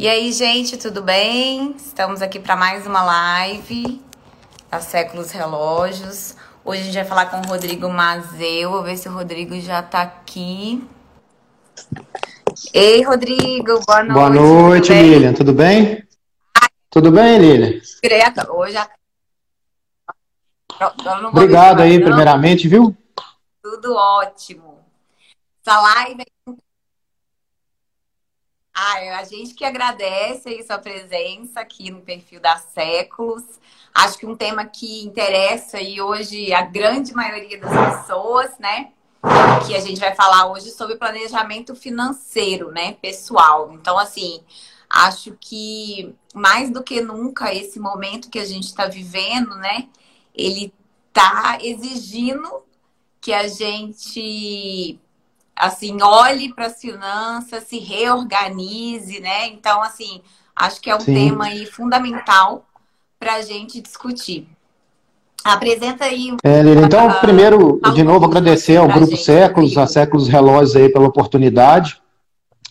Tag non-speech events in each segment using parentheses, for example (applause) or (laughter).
E aí, gente, tudo bem? Estamos aqui para mais uma live da Séculos Relógios. Hoje a gente vai falar com o Rodrigo Mazeu. Vou ver se o Rodrigo já está aqui. Ei, Rodrigo, boa noite. Boa noite, tudo Lilian. Tudo bem? Tudo bem, Lilian? Hoje a... Obrigado aí, não. primeiramente, viu? Tudo ótimo. Essa live ah, a gente que agradece aí sua presença aqui no perfil da Séculos. Acho que um tema que interessa aí hoje a grande maioria das pessoas, né? Que a gente vai falar hoje sobre planejamento financeiro, né, pessoal. Então, assim, acho que mais do que nunca esse momento que a gente está vivendo, né, ele está exigindo que a gente assim, olhe para as finanças, se reorganize, né? Então, assim, acho que é um Sim. tema aí fundamental para a gente discutir. Apresenta aí. É, Lili, então, uh, primeiro, de novo, agradecer ao Grupo gente, Séculos, a Séculos Relógios aí pela oportunidade.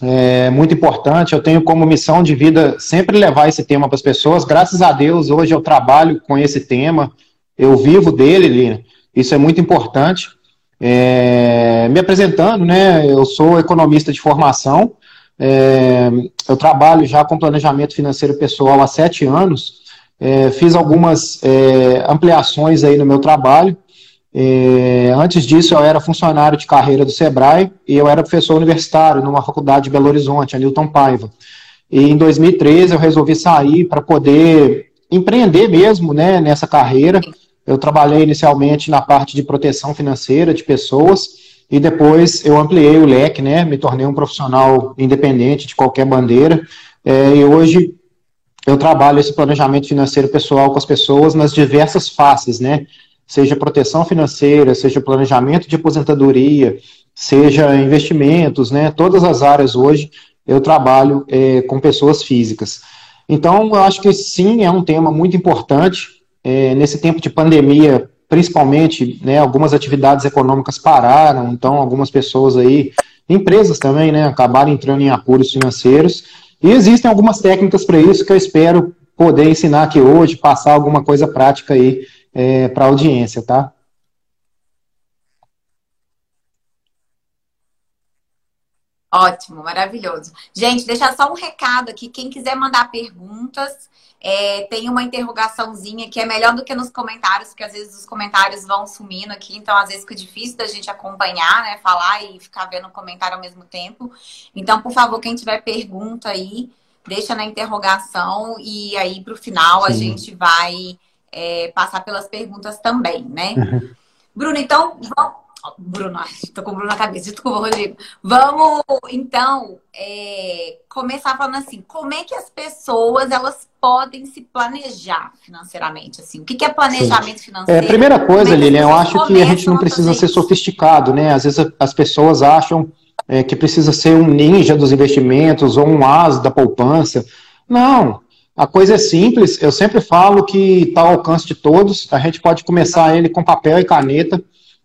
É muito importante. Eu tenho como missão de vida sempre levar esse tema para as pessoas. Graças a Deus, hoje eu trabalho com esse tema. Eu vivo dele, Lili. Isso é muito importante. É, me apresentando, né? Eu sou economista de formação. É, eu trabalho já com planejamento financeiro pessoal há sete anos. É, fiz algumas é, ampliações aí no meu trabalho. É, antes disso, eu era funcionário de carreira do Sebrae e eu era professor universitário numa faculdade de Belo Horizonte, a Newton Paiva. E em 2013 eu resolvi sair para poder empreender mesmo né, nessa carreira. Eu trabalhei inicialmente na parte de proteção financeira de pessoas e depois eu ampliei o leque, né? Me tornei um profissional independente de qualquer bandeira. É, e hoje eu trabalho esse planejamento financeiro pessoal com as pessoas nas diversas faces, né? Seja proteção financeira, seja planejamento de aposentadoria, seja investimentos, né? Todas as áreas hoje eu trabalho é, com pessoas físicas. Então, eu acho que sim, é um tema muito importante é, nesse tempo de pandemia, principalmente, né, algumas atividades econômicas pararam, então algumas pessoas aí, empresas também, né, acabaram entrando em apuros financeiros, e existem algumas técnicas para isso que eu espero poder ensinar aqui hoje, passar alguma coisa prática aí é, para a audiência, tá? Ótimo, maravilhoso. Gente, deixar só um recado aqui. Quem quiser mandar perguntas, é, tem uma interrogaçãozinha que é melhor do que nos comentários, porque às vezes os comentários vão sumindo aqui, então às vezes fica difícil da gente acompanhar, né? Falar e ficar vendo o comentário ao mesmo tempo. Então, por favor, quem tiver pergunta aí, deixa na interrogação e aí para o final Sim. a gente vai é, passar pelas perguntas também, né? Uhum. Bruno, então, vamos Bruno, estou com o Bruno na cabeça, com o Rodrigo. Vamos, então, é, começar falando assim, como é que as pessoas, elas podem se planejar financeiramente, assim? O que, é planejamento Sim. financeiro? É, primeira coisa, é Lilian, eu acho que a gente não precisa ser sofisticado, né? Às vezes as pessoas acham é, que precisa ser um ninja dos investimentos ou um as da poupança. Não, a coisa é simples, eu sempre falo que está ao alcance de todos, a gente pode começar ele com papel e caneta,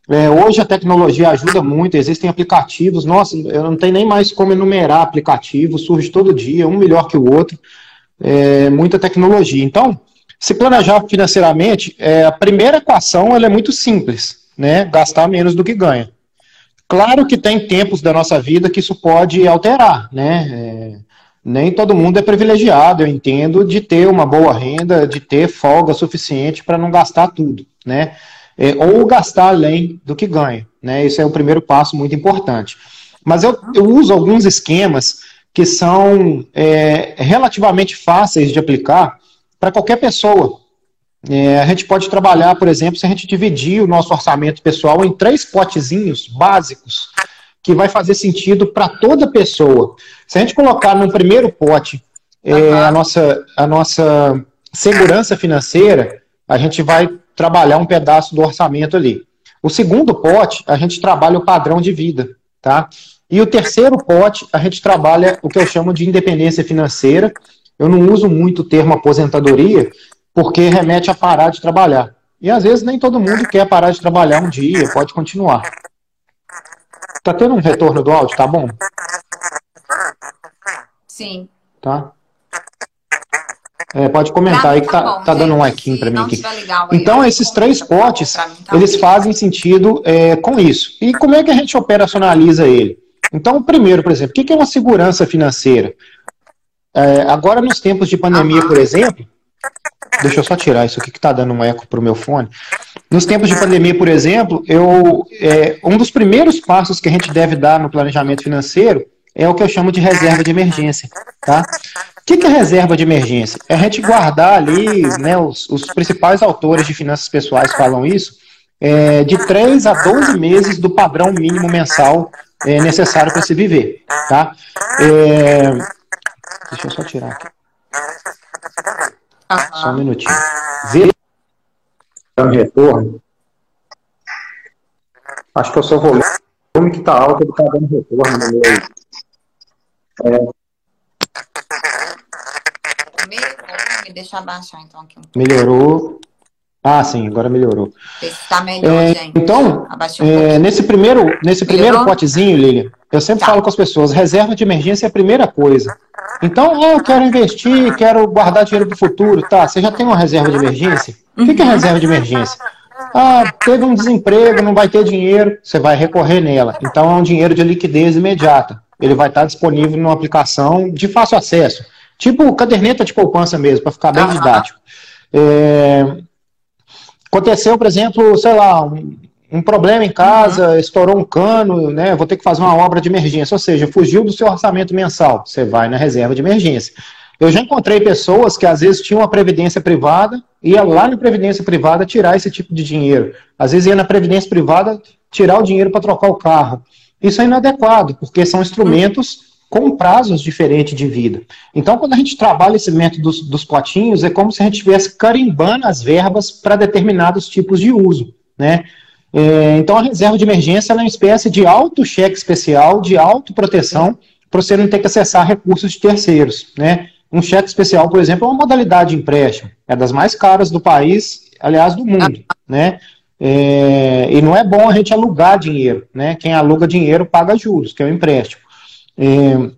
é, hoje a tecnologia ajuda muito, existem aplicativos, nossa, eu não tenho nem mais como enumerar aplicativos, surge todo dia, um melhor que o outro, é, muita tecnologia. Então, se planejar financeiramente, é, a primeira equação ela é muito simples, né? Gastar menos do que ganha. Claro que tem tempos da nossa vida que isso pode alterar, né? É, nem todo mundo é privilegiado, eu entendo, de ter uma boa renda, de ter folga suficiente para não gastar tudo, né? É, ou gastar além do que ganha. Né? Esse é o primeiro passo muito importante. Mas eu, eu uso alguns esquemas que são é, relativamente fáceis de aplicar para qualquer pessoa. É, a gente pode trabalhar, por exemplo, se a gente dividir o nosso orçamento pessoal em três potezinhos básicos, que vai fazer sentido para toda pessoa. Se a gente colocar no primeiro pote é, a, nossa, a nossa segurança financeira, a gente vai trabalhar um pedaço do orçamento ali. O segundo pote, a gente trabalha o padrão de vida, tá? E o terceiro pote, a gente trabalha o que eu chamo de independência financeira. Eu não uso muito o termo aposentadoria, porque remete a parar de trabalhar. E às vezes nem todo mundo quer parar de trabalhar um dia, pode continuar. Tá tendo um retorno do áudio, tá bom? Sim. Tá? É, pode comentar aí que tá, tá, bom, tá dando um equinho para mim aqui. Legal, então, aí, esses três potes, tá eles fazem sentido é, com isso. E como é que a gente operacionaliza ele? Então, primeiro, por exemplo, o que é uma segurança financeira? É, agora, nos tempos de pandemia, por exemplo, deixa eu só tirar isso aqui que está dando um eco para o meu fone. Nos tempos de pandemia, por exemplo, eu, é, um dos primeiros passos que a gente deve dar no planejamento financeiro é o que eu chamo de reserva de emergência. Tá? O que, que é reserva de emergência? É a gente guardar ali, né, os, os principais autores de finanças pessoais falam isso, é, de 3 a 12 meses do padrão mínimo mensal é, necessário para se viver. Tá? É, deixa eu só tirar aqui. Só um minutinho. Vê um retorno. Acho que eu só vou volume que está alto, ele está dando retorno no meu. É, deixa eu abaixar então aqui um pouco. Melhorou. Ah, sim, agora melhorou. Está melhor, é, gente. Então, um é, nesse primeiro, nesse primeiro potezinho, Lilian, eu sempre tá. falo com as pessoas, reserva de emergência é a primeira coisa. Então, ah, eu quero investir, quero guardar dinheiro para o futuro, tá? Você já tem uma reserva de emergência? Uhum. O que é reserva de emergência? Ah, teve um desemprego, não vai ter dinheiro, você vai recorrer nela. Então, é um dinheiro de liquidez imediata. Ele vai estar disponível numa aplicação de fácil acesso. Tipo caderneta de poupança mesmo, para ficar bem didático. É... Aconteceu, por exemplo, sei lá, um, um problema em casa, uhum. estourou um cano, né? Vou ter que fazer uma obra de emergência, ou seja, fugiu do seu orçamento mensal. Você vai na reserva de emergência. Eu já encontrei pessoas que às vezes tinham uma previdência privada, ia lá na previdência privada tirar esse tipo de dinheiro. Às vezes ia na previdência privada tirar o dinheiro para trocar o carro. Isso é inadequado, porque são instrumentos com prazos diferentes de vida. Então, quando a gente trabalha esse método dos, dos potinhos, é como se a gente estivesse carimbando as verbas para determinados tipos de uso, né? É, então, a reserva de emergência é uma espécie de auto-cheque especial, de autoproteção, para você não ter que acessar recursos de terceiros, né? Um cheque especial, por exemplo, é uma modalidade de empréstimo, é das mais caras do país, aliás, do mundo, né? É, e não é bom a gente alugar dinheiro, né? Quem aluga dinheiro paga juros, que é o empréstimo. É,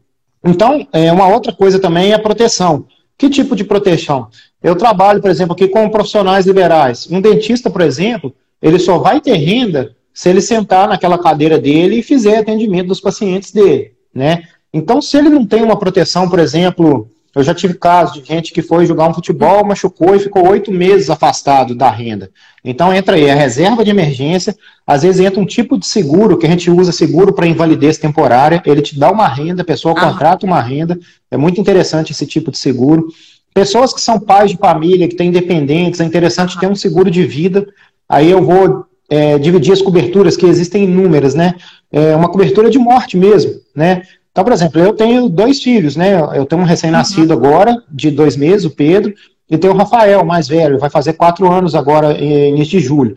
então, é, uma outra coisa também é a proteção. Que tipo de proteção? Eu trabalho, por exemplo, aqui com profissionais liberais. Um dentista, por exemplo, ele só vai ter renda se ele sentar naquela cadeira dele e fizer atendimento dos pacientes dele, né? Então, se ele não tem uma proteção, por exemplo, eu já tive casos de gente que foi jogar um futebol, machucou e ficou oito meses afastado da renda. Então entra aí a reserva de emergência, às vezes entra um tipo de seguro, que a gente usa seguro para invalidez temporária, ele te dá uma renda, a pessoa ah. contrata uma renda, é muito interessante esse tipo de seguro. Pessoas que são pais de família, que têm dependentes, é interessante ter um seguro de vida. Aí eu vou é, dividir as coberturas, que existem inúmeras, né? É uma cobertura de morte mesmo, né? Então, por exemplo, eu tenho dois filhos, né? Eu tenho um recém-nascido uhum. agora, de dois meses, o Pedro, e tenho o Rafael, mais velho, vai fazer quatro anos agora, início de julho.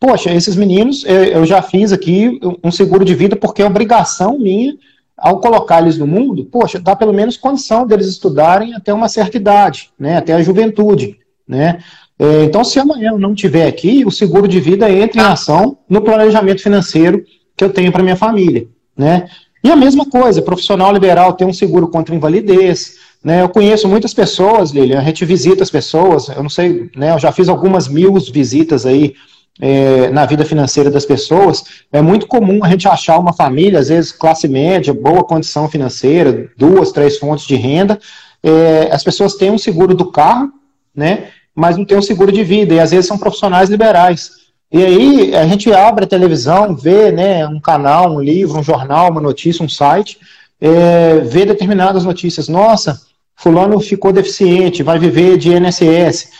Poxa, esses meninos, eu já fiz aqui um seguro de vida porque é obrigação minha, ao colocar eles no mundo, poxa, dá pelo menos condição deles estudarem até uma certa idade, né? Até a juventude, né? É, então, se amanhã eu não tiver aqui, o seguro de vida entra em ação no planejamento financeiro que eu tenho para minha família, né? E a mesma coisa, profissional liberal tem um seguro contra invalidez. Né? Eu conheço muitas pessoas, Lilian, a gente visita as pessoas, eu não sei, né, eu já fiz algumas mil visitas aí é, na vida financeira das pessoas. É muito comum a gente achar uma família, às vezes classe média, boa condição financeira, duas, três fontes de renda. É, as pessoas têm um seguro do carro, né? Mas não tem um seguro de vida, e às vezes são profissionais liberais. E aí a gente abre a televisão, vê né, um canal, um livro, um jornal, uma notícia, um site, é, vê determinadas notícias. Nossa, fulano ficou deficiente, vai viver de INSS.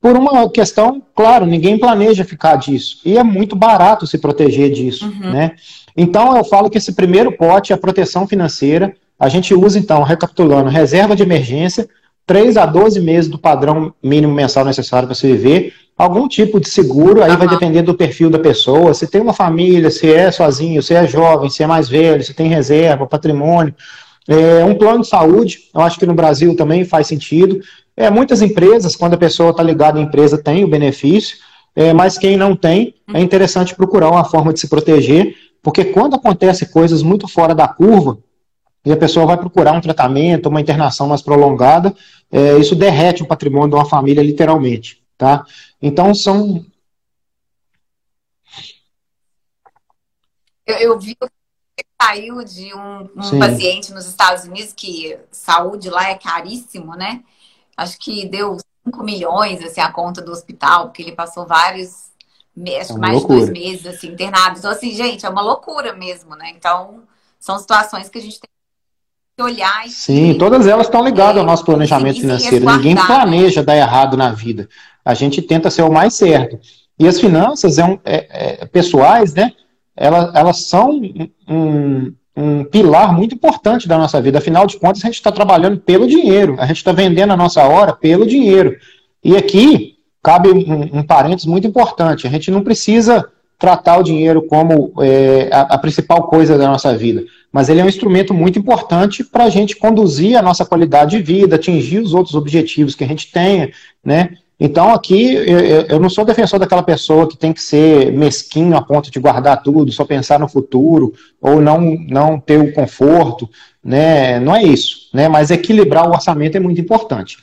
Por uma questão, claro, ninguém planeja ficar disso. E é muito barato se proteger disso. Uhum. Né? Então eu falo que esse primeiro pote é a proteção financeira. A gente usa, então, recapitulando, reserva de emergência, 3 a 12 meses do padrão mínimo mensal necessário para se viver, algum tipo de seguro, aí uhum. vai depender do perfil da pessoa, se tem uma família, se é sozinho, se é jovem, se é mais velho, se tem reserva, patrimônio. É, um plano de saúde, eu acho que no Brasil também faz sentido. É, muitas empresas, quando a pessoa está ligada à empresa, tem o benefício, é, mas quem não tem, é interessante procurar uma forma de se proteger, porque quando acontece coisas muito fora da curva, e a pessoa vai procurar um tratamento, uma internação mais prolongada, é, isso derrete o patrimônio de uma família, literalmente, tá? Então, são... Eu, eu vi que saiu de um, um paciente nos Estados Unidos, que saúde lá é caríssimo, né? Acho que deu 5 milhões, assim, a conta do hospital, porque ele passou vários, acho é mais loucura. de dois meses, assim, internado. Então, assim, gente, é uma loucura mesmo, né? Então, são situações que a gente tem que olhar. E Sim, que, todas elas estão ligadas é, ao nosso planejamento financeiro. Ninguém planeja dar errado na vida. A gente tenta ser o mais certo. E as finanças é um, é, é, pessoais, né? Elas, elas são um, um pilar muito importante da nossa vida. Afinal de contas, a gente está trabalhando pelo dinheiro, a gente está vendendo a nossa hora pelo dinheiro. E aqui cabe um, um parênteses muito importante: a gente não precisa tratar o dinheiro como é, a, a, principal coisa da nossa vida, mas ele é um instrumento muito importante para a gente conduzir a nossa qualidade de vida, atingir os outros objetivos que a gente tenha, né? Então, aqui, eu, eu, não sou defensor daquela pessoa que tem que ser mesquinho a ponto de guardar tudo, só pensar no futuro, ou não, não ter o conforto, né? Não é isso, né? Mas equilibrar o orçamento é muito importante.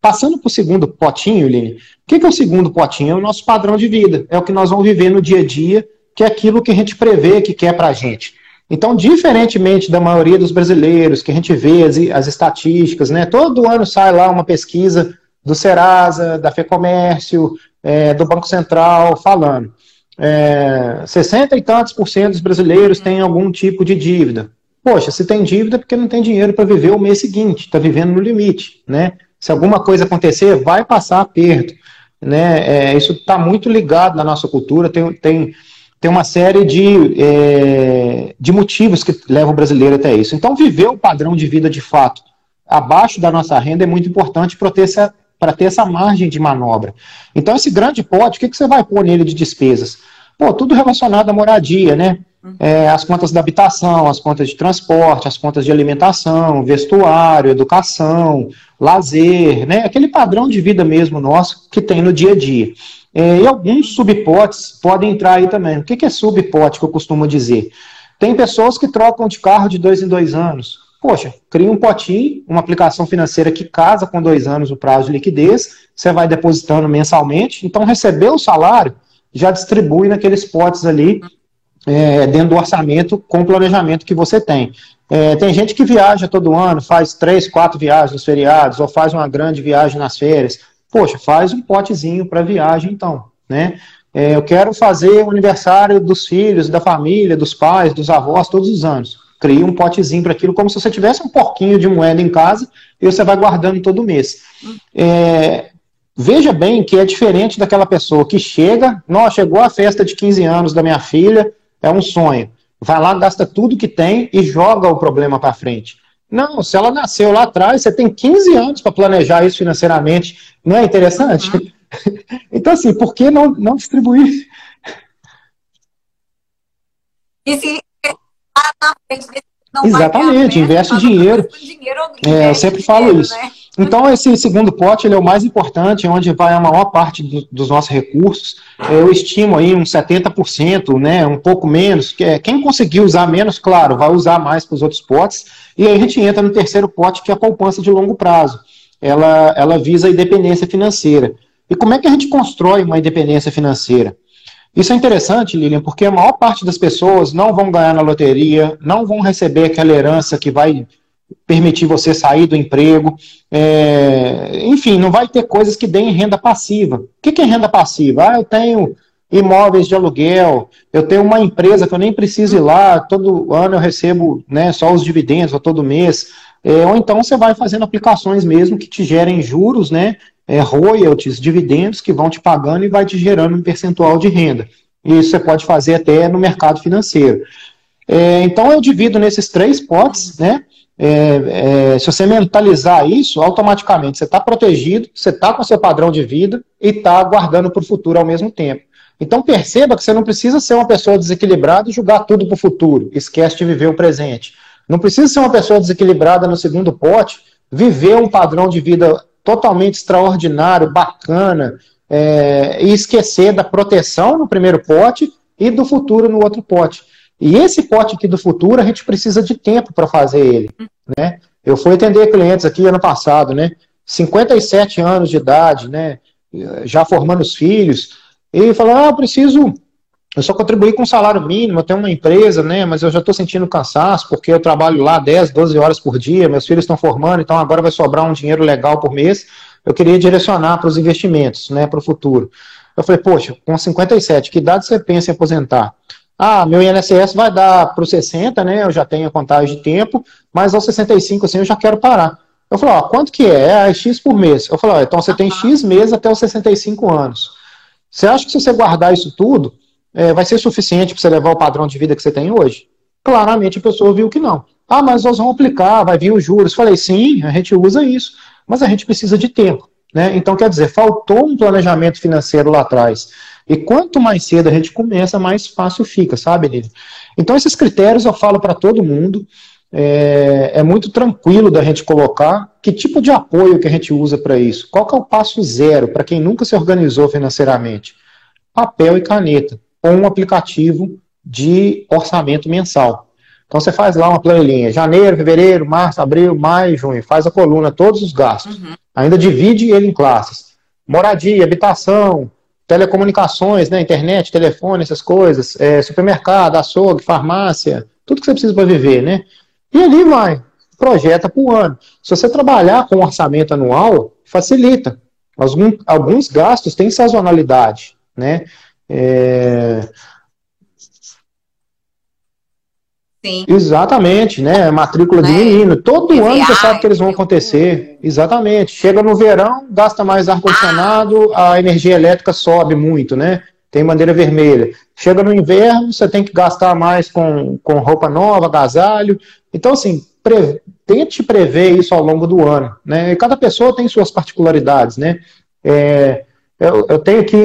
Passando para o segundo potinho, Lini, o que, que é o segundo potinho? É o nosso padrão de vida, é o que nós vamos viver no dia a dia, que é aquilo que a gente prevê que quer para a gente. Então, diferentemente da maioria dos brasileiros, que a gente vê as, as estatísticas, né? Todo ano sai lá uma pesquisa do Serasa, da FEComércio, é, do Banco Central, falando. É, 60 e tantos por cento dos brasileiros têm algum tipo de dívida. Poxa, se tem dívida é porque não tem dinheiro para viver o mês seguinte, está vivendo no limite, né? Se alguma coisa acontecer, vai passar aperto, né? É, isso está muito ligado na nossa cultura, tem, tem, tem uma série de, é, de motivos que levam o brasileiro até isso. Então, viver o padrão de vida de fato abaixo da nossa renda é muito importante para ter essa, para ter essa margem de manobra. Então, esse grande pote, o que, que você vai pôr nele de despesas? Pô, tudo relacionado à moradia, né? É, as contas da habitação, as contas de transporte, as contas de alimentação, vestuário, educação, lazer, né? Aquele padrão de vida mesmo nosso que tem no dia a dia. É, e alguns subpotes podem entrar aí também. O que, que é subpote que eu costumo dizer? Tem pessoas que trocam de carro de dois em dois anos. Poxa, cria um potinho, uma aplicação financeira que casa com dois anos o prazo de liquidez, você vai depositando mensalmente, então recebeu o salário, já distribui naqueles potes ali, é, dentro do orçamento, com o planejamento que você tem. É, tem gente que viaja todo ano, faz três, quatro viagens nos feriados, ou faz uma grande viagem nas férias. Poxa, faz um potezinho para viagem então, né? É, eu quero fazer o aniversário dos filhos, da família, dos pais, dos avós, todos os anos cria um potezinho para aquilo, como se você tivesse um porquinho de moeda em casa e você vai guardando todo mês. É, veja bem que é diferente daquela pessoa que chega, não, chegou a festa de 15 anos da minha filha, é um sonho. Vai lá, gasta tudo que tem e joga o problema para frente. Não, se ela nasceu lá atrás, você tem 15 anos para planejar isso financeiramente. Não é interessante? Uhum. (laughs) Então, assim, por que não, não distribuir? E se na frente desse não Exatamente, investe dinheiro. dinheiro é, eu sempre falo dinheiro, isso. Né? Então, esse segundo pote ele é o mais importante, onde vai a maior parte do, dos nossos recursos. Eu estimo aí uns 70%, né, um pouco menos. É, quem conseguir usar menos, claro, vai usar mais para os outros potes. E aí a gente entra no terceiro pote, que é a poupança de longo prazo. Ela, ela visa a independência financeira. E como é que a gente constrói uma independência financeira? Isso é interessante, Lilian, porque a maior parte das pessoas não vão ganhar na loteria, não vão receber aquela herança que vai permitir você sair do emprego. É, enfim, não vai ter coisas que deem renda passiva. O que é renda passiva? Ah, eu tenho imóveis de aluguel, eu tenho uma empresa que eu nem preciso ir lá, todo ano eu recebo né, só os dividendos, ou todo mês. É, ou então você vai fazendo aplicações mesmo que te gerem juros, né? É, royalties, dividendos que vão te pagando e vai te gerando um percentual de renda. E isso você pode fazer até no mercado financeiro. É, então eu divido nesses três potes, né? É, é, se você mentalizar isso, automaticamente você está protegido, você está com seu padrão de vida e está guardando para o futuro ao mesmo tempo. Então perceba que você não precisa ser uma pessoa desequilibrada e jogar tudo para o futuro. Esquece de viver o presente. Não precisa ser uma pessoa desequilibrada no segundo pote, viver um padrão de vida totalmente extraordinário, bacana, é, e esquecer da proteção no primeiro pote e do futuro no outro pote. E esse pote aqui do futuro, a gente precisa de tempo para fazer ele, né? Eu fui atender clientes aqui ano passado, né? 57 anos de idade, né? Já formando os filhos, e falou: Ah, preciso. Eu só contribuí com salário mínimo, eu tenho uma empresa, né? Mas eu já estou sentindo cansaço, porque eu trabalho lá 10, 12 horas por dia, meus filhos estão formando, então agora vai sobrar um dinheiro legal por mês. Eu queria direcionar para os investimentos, né? Para o futuro. Eu falei, poxa, com 57, que idade você pensa em aposentar? Ah, meu INSS vai dar para os 60, né? Eu já tenho a contagem de tempo, mas aos 65, assim, eu já quero parar. Eu falei, ó, quanto que é? É X por mês. Eu falei, ó, então você tem X meses até os 65 anos. Você acha que se você guardar isso tudo, é, vai ser suficiente para você levar o padrão de vida que você tem hoje? Claramente a pessoa viu que não. Ah, mas nós vamos aplicar, vai vir os juros. Falei, sim, a gente usa isso, mas a gente precisa de tempo. Né? Então, quer dizer, faltou um planejamento financeiro lá atrás. E quanto mais cedo a gente começa, mais fácil fica, sabe, Lili? Então, esses critérios eu falo para todo mundo. É, é, muito tranquilo da gente colocar que tipo de apoio que a gente usa para isso. Qual que é o passo zero para quem nunca se organizou financeiramente? Papel e caneta, ou um aplicativo de orçamento mensal. Então você faz lá uma planilhinha, janeiro, fevereiro, março, abril, maio, junho, faz a coluna, todos os gastos. Uhum. Ainda divide ele em classes. Moradia, habitação, telecomunicações, né, internet, telefone, essas coisas, é, supermercado, açougue, farmácia, tudo que você precisa para viver, né? E ali vai, projeta por ano. Se você trabalhar com orçamento anual, facilita. Alguns, alguns gastos têm sazonalidade, né? É... Sim. Exatamente, né? Matrícula né? de menino. Todo ano você sabe que eles vão acontecer. Exatamente. Chega no verão, gasta mais ar-condicionado, ah. a energia elétrica sobe muito, né? Tem bandeira vermelha. Chega no inverno, você tem que gastar mais com, com roupa nova, agasalho. Então, assim, pre, tente prever isso ao longo do ano. Né? E cada pessoa tem suas particularidades. Né? É, eu, eu, tenho aqui,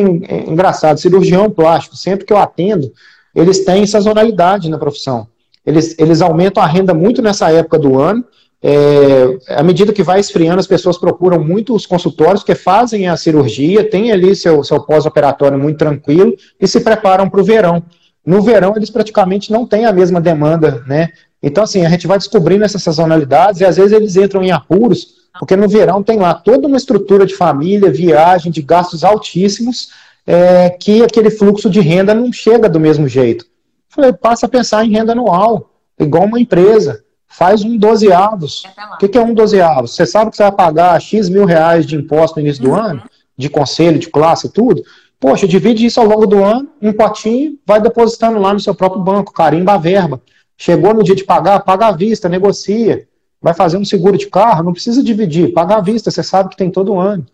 engraçado, cirurgião plástico, sempre que eu atendo, eles têm sazonalidade na profissão. Eles, eles aumentam a renda muito nessa época do ano. É, à medida que vai esfriando, as pessoas procuram muito os consultórios que fazem a cirurgia, tem ali seu, seu pós-operatório muito tranquilo e se preparam para o verão. No verão, eles praticamente não têm a mesma demanda, né? Então, assim, a gente vai descobrindo essas sazonalidades e às vezes eles entram em apuros, porque no verão tem lá toda uma estrutura de família, viagem, de gastos altíssimos, é, que aquele fluxo de renda não chega do mesmo jeito. Falei, passa a pensar em renda anual, igual uma empresa. Faz um 12 avos. O que, que é um 12 avos? Você sabe que você vai pagar X mil reais de imposto no início do uhum. ano, de conselho, de classe, tudo. Poxa, divide isso ao longo do ano, um potinho, vai depositando lá no seu próprio banco, carimba a verba. Chegou no dia de pagar, paga à vista, negocia. Vai fazer um seguro de carro, não precisa dividir, paga à vista, você sabe que tem todo ano.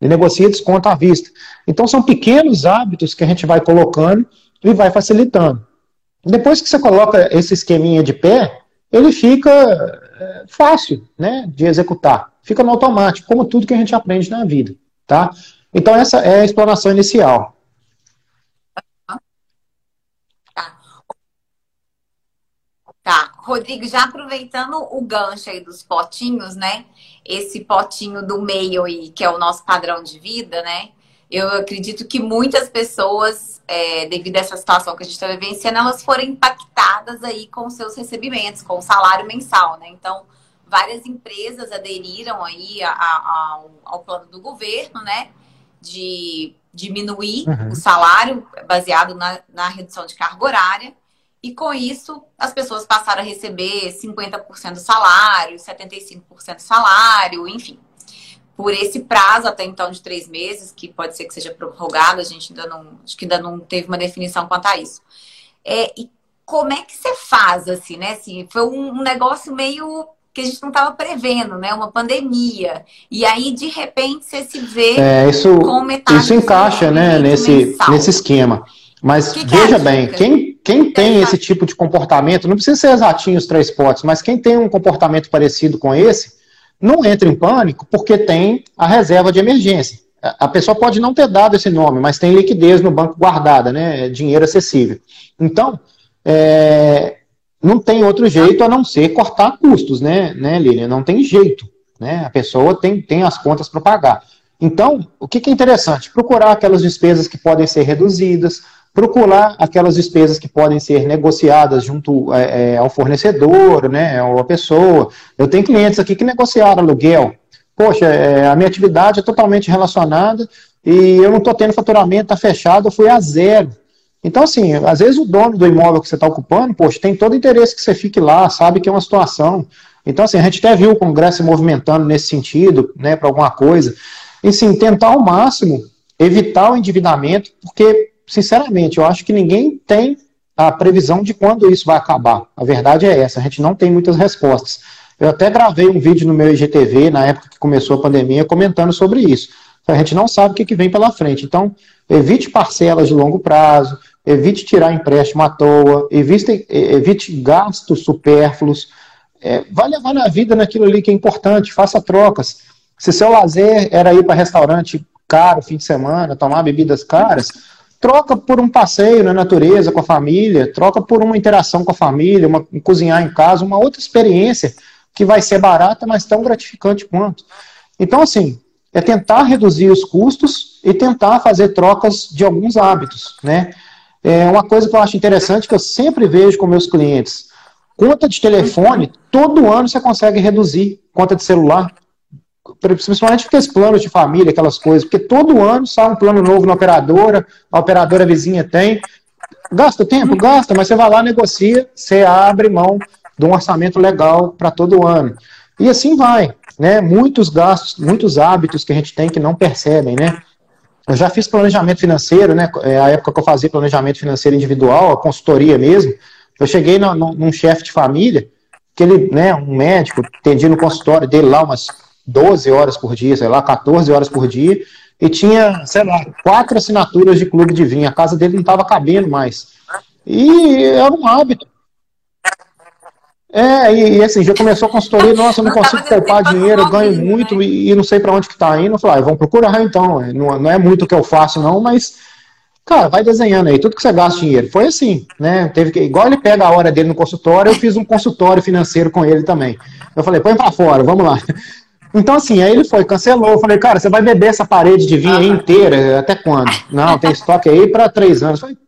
E negocia desconto à vista. Então são pequenos hábitos que a gente vai colocando e vai facilitando. Depois que você coloca esse esqueminha de pé, ele fica é, fácil né, de executar. Fica no automático, como tudo que a gente aprende na vida. Tá? Então essa é a explanação inicial. Tá, Rodrigo, já aproveitando o gancho aí dos potinhos, né? Esse potinho do meio aí, que é o nosso padrão de vida, né? Eu acredito que muitas pessoas, é, devido a essa situação que a gente está vivenciando, elas foram impactadas aí com seus recebimentos, com o salário mensal, né? Então, várias empresas aderiram aí a, a, ao, ao plano do governo, né? De diminuir uhum. o salário baseado na, na redução de carga horária. E com isso, as pessoas passaram a receber 50% do salário, 75% do salário, enfim. Por esse prazo até então de três meses, que pode ser que seja prorrogado, a gente ainda não, acho que ainda não teve uma definição quanto a isso. É, e como é que você faz, assim, né? Assim, foi um, um negócio meio que a gente não estava prevendo, né? Uma pandemia. E aí, de repente, você se vê é, isso, com metade Isso encaixa, né, nesse, nesse esquema. Mas que que é veja é bem, quem, quem tem esse tipo de comportamento, não precisa ser exatinho os três potes, mas quem tem um comportamento parecido com esse, não entra em pânico porque tem a reserva de emergência. A pessoa pode não ter dado esse nome, mas tem liquidez no banco guardada, né? Dinheiro acessível. Então, é, não tem outro jeito a não ser cortar custos, né, né Lilian? Não tem jeito. Né? A pessoa tem, tem as contas para pagar. Então, o que, que, é interessante? Procurar aquelas despesas que podem ser reduzidas, procurar aquelas despesas que podem ser negociadas junto é, é, ao fornecedor, né, ou a pessoa. Eu tenho clientes aqui que negociaram aluguel. Poxa, é, a minha atividade é totalmente relacionada e eu não estou tendo faturamento, está fechado, eu fui a zero. Então, assim, às vezes o dono do imóvel que você está ocupando, poxa, tem todo interesse que você fique lá, sabe que é uma situação. Então, assim, a gente até viu o Congresso se movimentando nesse sentido, né, para alguma coisa. E, sim, tentar ao máximo evitar o endividamento, porque sinceramente, eu acho que ninguém tem a previsão de quando isso vai acabar. A verdade é essa, a gente não tem muitas respostas. Eu até gravei um vídeo no meu IGTV, na época que começou a pandemia, comentando sobre isso. A gente não sabe o que, vem pela frente. Então, evite parcelas de longo prazo, evite tirar empréstimo à toa, evite, evite gastos supérfluos. É, vai levar na vida naquilo ali que é importante, faça trocas. Se seu lazer era ir para restaurante caro fim de semana, tomar bebidas caras, troca por um passeio na natureza com a família, troca por uma interação com a família, uma, um cozinhar em casa, uma outra experiência que vai ser barata, mas tão gratificante quanto. Então, assim, é tentar reduzir os custos e tentar fazer trocas de alguns hábitos, né? É uma coisa que eu acho interessante que eu sempre vejo com meus clientes. Conta de telefone, todo ano você consegue reduzir. Conta de celular, principalmente aqueles planos de família, aquelas coisas, porque todo ano sai um plano novo na operadora, a operadora vizinha tem. Gasta tempo? Gasta, mas você vai lá, negocia, você abre mão de um orçamento legal para todo ano. E assim vai, né? Muitos gastos, muitos hábitos que a gente tem que não percebem, né? Eu já fiz planejamento financeiro, né? É a época que eu fazia planejamento financeiro individual, a consultoria mesmo. Eu cheguei no, no, num chefe de família, que ele, né, um médico, atendia no consultório dele lá umas 12 horas por dia, sei lá, 14 horas por dia, e tinha, sei lá, quatro assinaturas de clube de vinho. A casa dele não estava cabendo mais. E era um hábito. É, e, e, assim, já começou a consultoria, nossa, eu não consigo poupar dinheiro, eu ganho muito né? e, e, não sei para onde que tá indo. Eu falei, ah, vamos procurar então, não, não é muito o que eu faço não, mas, cara, vai desenhando aí, tudo que você gasta dinheiro. Foi assim, né, teve que, igual ele pega a hora dele no consultório, eu fiz um consultório financeiro com ele também. Eu falei, põe para fora, vamos lá. Então, assim, aí ele foi, cancelou. Eu falei, cara, você vai beber essa parede de vinho aí inteira? Até quando? (laughs) Não, tem estoque aí para três anos. Eu falei,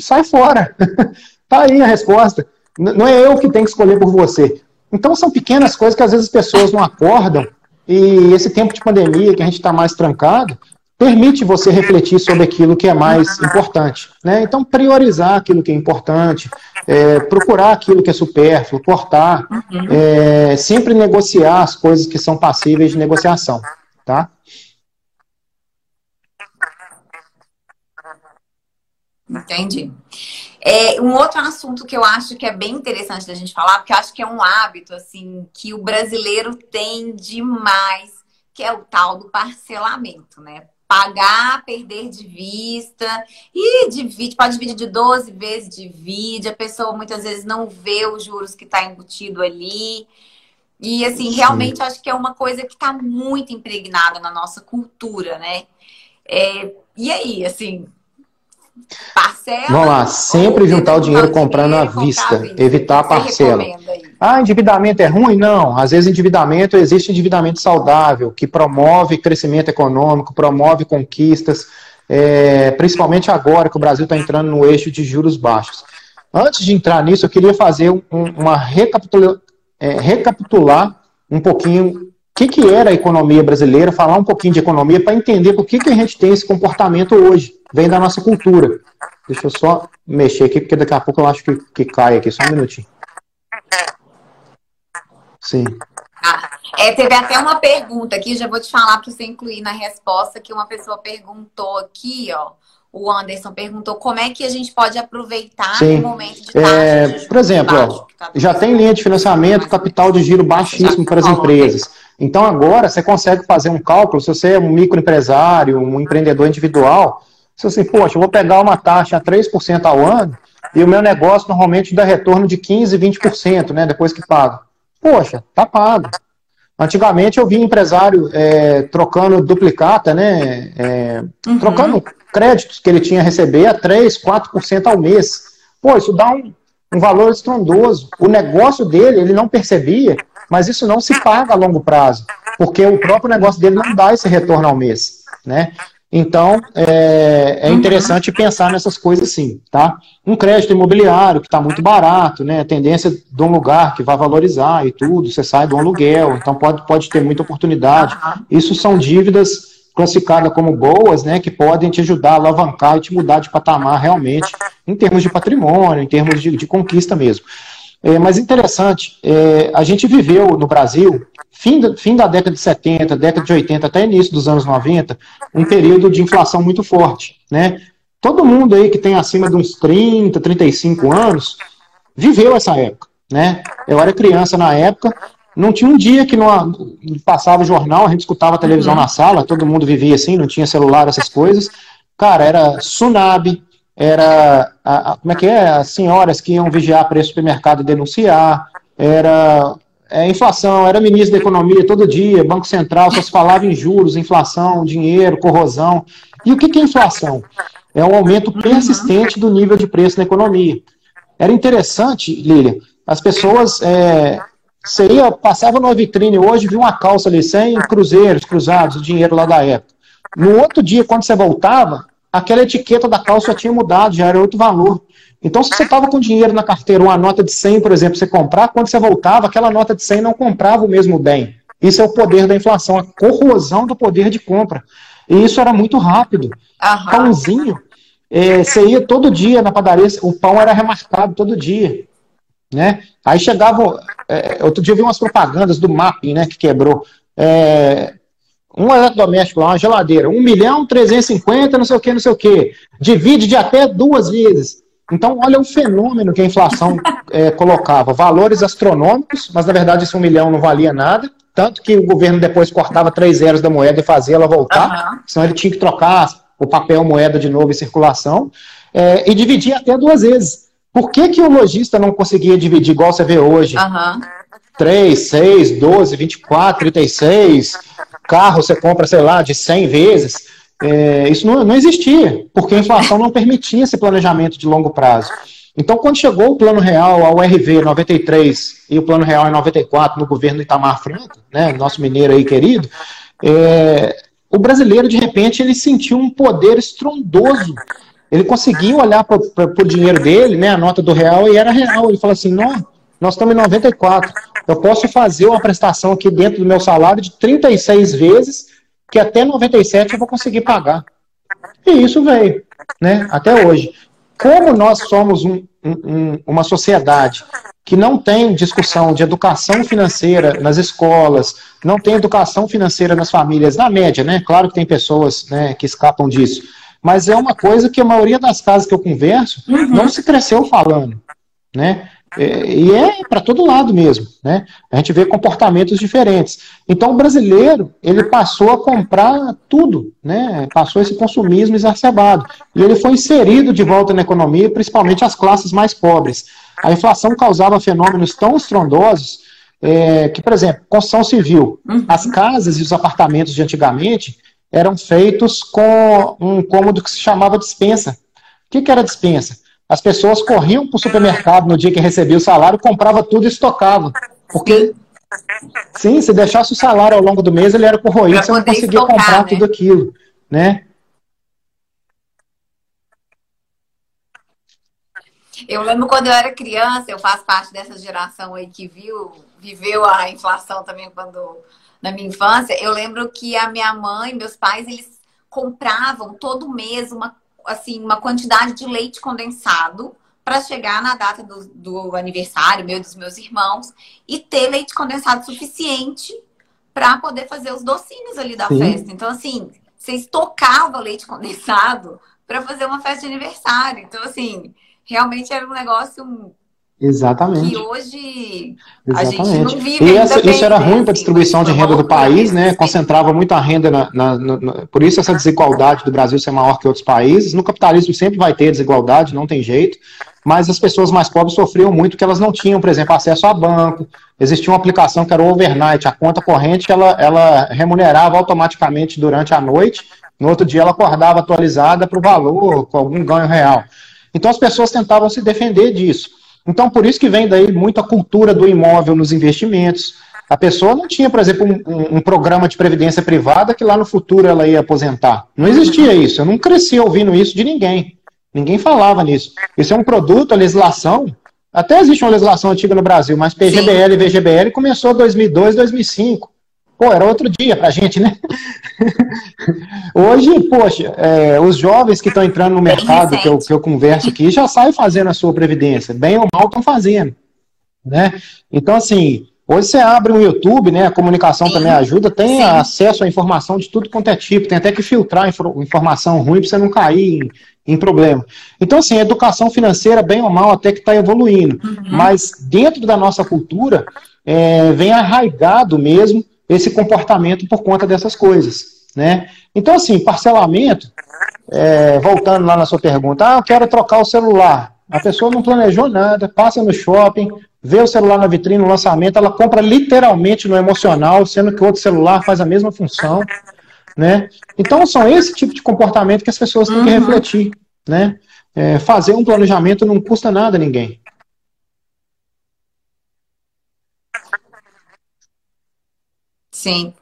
sai fora. (laughs) tá aí a resposta. Não é eu que tenho que escolher por você. Então, são pequenas coisas que às vezes as pessoas não acordam. E esse tempo de pandemia, que a gente está mais trancado, permite você refletir sobre aquilo que é mais importante. Né? Então, priorizar aquilo que é importante, é, procurar aquilo que é supérfluo, cortar, uhum. é, sempre negociar as coisas que são passíveis de negociação. Tá? Entendi. É, um outro assunto que eu acho que é bem interessante da gente falar, porque eu acho que é um hábito assim que o brasileiro tem demais, que é o tal do parcelamento, né? Pagar, perder de vista e divide, pode dividir de 12 vezes, divide, a pessoa muitas vezes não vê os juros que está embutido ali. E assim, realmente acho que é uma coisa que está muito impregnada na nossa cultura, né? É, e aí, assim, Parcela. Vamos lá, sempre juntar o dinheiro comprando à vista, evitar a parcela. Ah, endividamento é ruim? Não. Às vezes endividamento, existe endividamento saudável, que promove crescimento econômico, promove conquistas, é, principalmente agora que o Brasil está entrando no eixo de juros baixos. Antes de entrar nisso, eu queria fazer um, uma recapitula, é, recapitular um pouquinho o que, que era a economia brasileira, falar um pouquinho de economia para entender por que, que a gente tem esse comportamento hoje vem da nossa cultura. Deixa eu só mexer aqui, porque daqui a pouco eu acho que, que cai aqui. Só um minutinho. Sim. Ah, é, teve até uma pergunta aqui, já vou te falar para você incluir na resposta, que uma pessoa perguntou aqui, ó. O Anderson perguntou como é que a gente pode aproveitar Sim. o momento de taxa é, de Por exemplo, baixo, ó, tá já tem linha de financiamento, capital de giro baixíssimo para as empresas. Então agora você consegue fazer um cálculo, se você é um microempresário, um empreendedor individual, se assim, poxa, eu vou pegar uma taxa a 3% ao ano e o meu negócio normalmente dá retorno de 15%, 20%, né, depois que paga. Poxa, tá pago. Antigamente eu vi empresário é, trocando duplicata, né, é, uhum. trocando créditos que ele tinha a receber a 3%, 4% ao mês. Pô, isso dá um, um valor estrondoso. O negócio dele, ele não percebia, mas isso não se paga a longo prazo, porque o próprio negócio dele não dá esse retorno ao mês, né? Então, é, é interessante uhum. pensar nessas coisas sim, tá? Um crédito imobiliário que está muito barato, né? A tendência de um lugar que vai valorizar e tudo, você sai do aluguel, então pode, pode ter muita oportunidade. Isso são dívidas classificadas como boas, né? Que podem te ajudar a alavancar e te mudar de patamar realmente, em termos de patrimônio, em termos de, de conquista mesmo. É, mas interessante, é, a gente viveu no Brasil, fim da, fim da década de 70, década de 80, até início dos anos 90, um período de inflação muito forte. Né? Todo mundo aí que tem acima de uns 30, 35 anos, viveu essa época. Né? Eu era criança na época, não tinha um dia que não passava jornal, a gente escutava a televisão na sala, todo mundo vivia assim, não tinha celular, essas coisas. Cara, era tsunami, era a, a, como é que é? As senhoras que iam vigiar para o supermercado denunciar, era é, inflação, era ministro da economia todo dia, Banco Central, só se falava em juros, inflação, dinheiro, corrosão. E o que, que é inflação? É um aumento persistente do nível de preço na economia. Era interessante, Lilian, as pessoas. É, você ia, passava numa vitrine hoje, viu uma calça ali, 100 cruzeiros cruzados, o dinheiro lá da época. No outro dia, quando você voltava, aquela etiqueta da calça tinha mudado, já era outro valor. Então, se você estava com dinheiro na carteira, uma nota de 100, por exemplo, você comprar, quando você voltava, aquela nota de 100 não comprava o mesmo bem. Isso é o poder da inflação, a corrosão do poder de compra. E isso era muito rápido. Uhum. Pãozinho, é, você ia todo dia na padaria, o pão era remarcado todo dia. Né? Aí chegava. É, outro dia eu vi umas propagandas do mapping, né, que quebrou. É, um eletrodoméstico lá, uma geladeira, 1 milhão 350, não sei o que, não sei o que. Divide de até duas vezes. Então, olha o fenômeno que a inflação é, colocava. Valores astronômicos, mas na verdade esse 1 milhão não valia nada. Tanto que o governo depois cortava três zeros da moeda e fazia ela voltar. Uhum. Senão ele tinha que trocar o papel moeda de novo em circulação. É, e dividir até duas vezes. Por que, que o lojista não conseguia dividir igual você vê hoje? Uhum. 3, 6, 12, 24, 36 carro você compra, sei lá, de 100 vezes. É, isso não, não existia, porque a inflação não permitia esse planejamento de longo prazo. Então, quando chegou o Plano Real ao RV 93 e o Plano Real em 94 no governo Itamar Franco, né, nosso mineiro aí querido, é, o brasileiro, de repente, ele sentiu um poder estrondoso. Ele conseguiu olhar para o dinheiro dele, né, a nota do real, e era real. Ele falou assim, não, nós estamos em 94. Eu posso fazer uma prestação aqui dentro do meu salário de 36 vezes, que até 97 eu vou conseguir pagar. E isso veio, né? Até hoje. Como nós somos um, um, uma sociedade que não tem discussão de educação financeira nas escolas, não tem educação financeira nas famílias, na média, né? Claro que tem pessoas né, que escapam disso. Mas é uma coisa que a maioria das casas que eu converso uhum. não se cresceu falando. Né? É, e é para todo lado mesmo, né? A gente vê comportamentos diferentes. Então o brasileiro ele passou a comprar tudo, né? Passou esse consumismo exacerbado e ele foi inserido de volta na economia, principalmente as classes mais pobres. A inflação causava fenômenos tão estrondosos é, que, por exemplo, construção civil, as casas e os apartamentos de antigamente eram feitos com um cômodo que se chamava dispensa. O que, que era dispensa? As pessoas corriam para o supermercado no dia que recebia o salário, comprava tudo e estocava. Porque, sim, se deixasse o salário ao longo do mês, ele era corroído, você não conseguia estocar, comprar né? tudo aquilo. Né? Eu lembro quando eu era criança, eu faço parte dessa geração aí que viu, viveu a inflação também quando na minha infância. Eu lembro que a minha mãe, meus pais, eles compravam todo mês uma assim, uma quantidade de leite condensado para chegar na data do, do aniversário meu dos meus irmãos e ter leite condensado suficiente para poder fazer os docinhos ali da Sim. festa. Então, assim, você estocava leite condensado para fazer uma festa de aniversário. Então, assim, realmente era um negócio Exatamente. Que hoje Exatamente. a gente não vive e essa, Isso era ruim para a distribuição de renda do país, né? Concentrava muita renda na, na, na, Por isso essa desigualdade do Brasil ser maior que outros países. No capitalismo sempre vai ter desigualdade, não tem jeito. Mas as pessoas mais pobres sofriam muito porque elas não tinham, por exemplo, acesso a banco. Existia uma aplicação que era o overnight, a conta corrente, ela, ela remunerava automaticamente durante a noite. No outro dia ela acordava atualizada para o valor, com algum ganho real. Então as pessoas tentavam se defender disso. Então, por isso que vem daí muita cultura do imóvel nos investimentos. A pessoa não tinha, por exemplo, um, um, programa de previdência privada que lá no futuro ela ia aposentar. Não existia isso. Eu não cresci ouvindo isso de ninguém. Ninguém falava nisso. Isso é um produto, a legislação. Até existe uma legislação antiga no Brasil, mas PGBL e VGBL começou em 2002, 2005. Pô, era outro dia pra gente, né? (laughs) Hoje, poxa, é, os jovens que estão entrando no mercado, que eu, que eu converso aqui, já saem fazendo a sua previdência. Bem ou mal estão fazendo. Né? Então, assim, hoje você abre um YouTube, né? A comunicação Sim. também ajuda, tem Sim. acesso à informação de tudo quanto é tipo, tem até que filtrar informação ruim para você não cair em, em problema. Então, assim, a educação financeira, bem ou mal, até que está evoluindo. Uhum. Mas dentro da nossa cultura, é, vem arraigado mesmo esse comportamento por conta dessas coisas. Né? Então, assim, parcelamento, é, voltando lá na sua pergunta, ah, eu quero trocar o celular. A pessoa não planejou nada, passa no shopping, vê o celular na vitrine, no lançamento, ela compra literalmente no emocional, sendo que o outro celular faz a mesma função. Né? Então, são esse tipo de comportamento que as pessoas têm que uhum. refletir. Né? É, fazer um planejamento não custa nada a ninguém. Sim.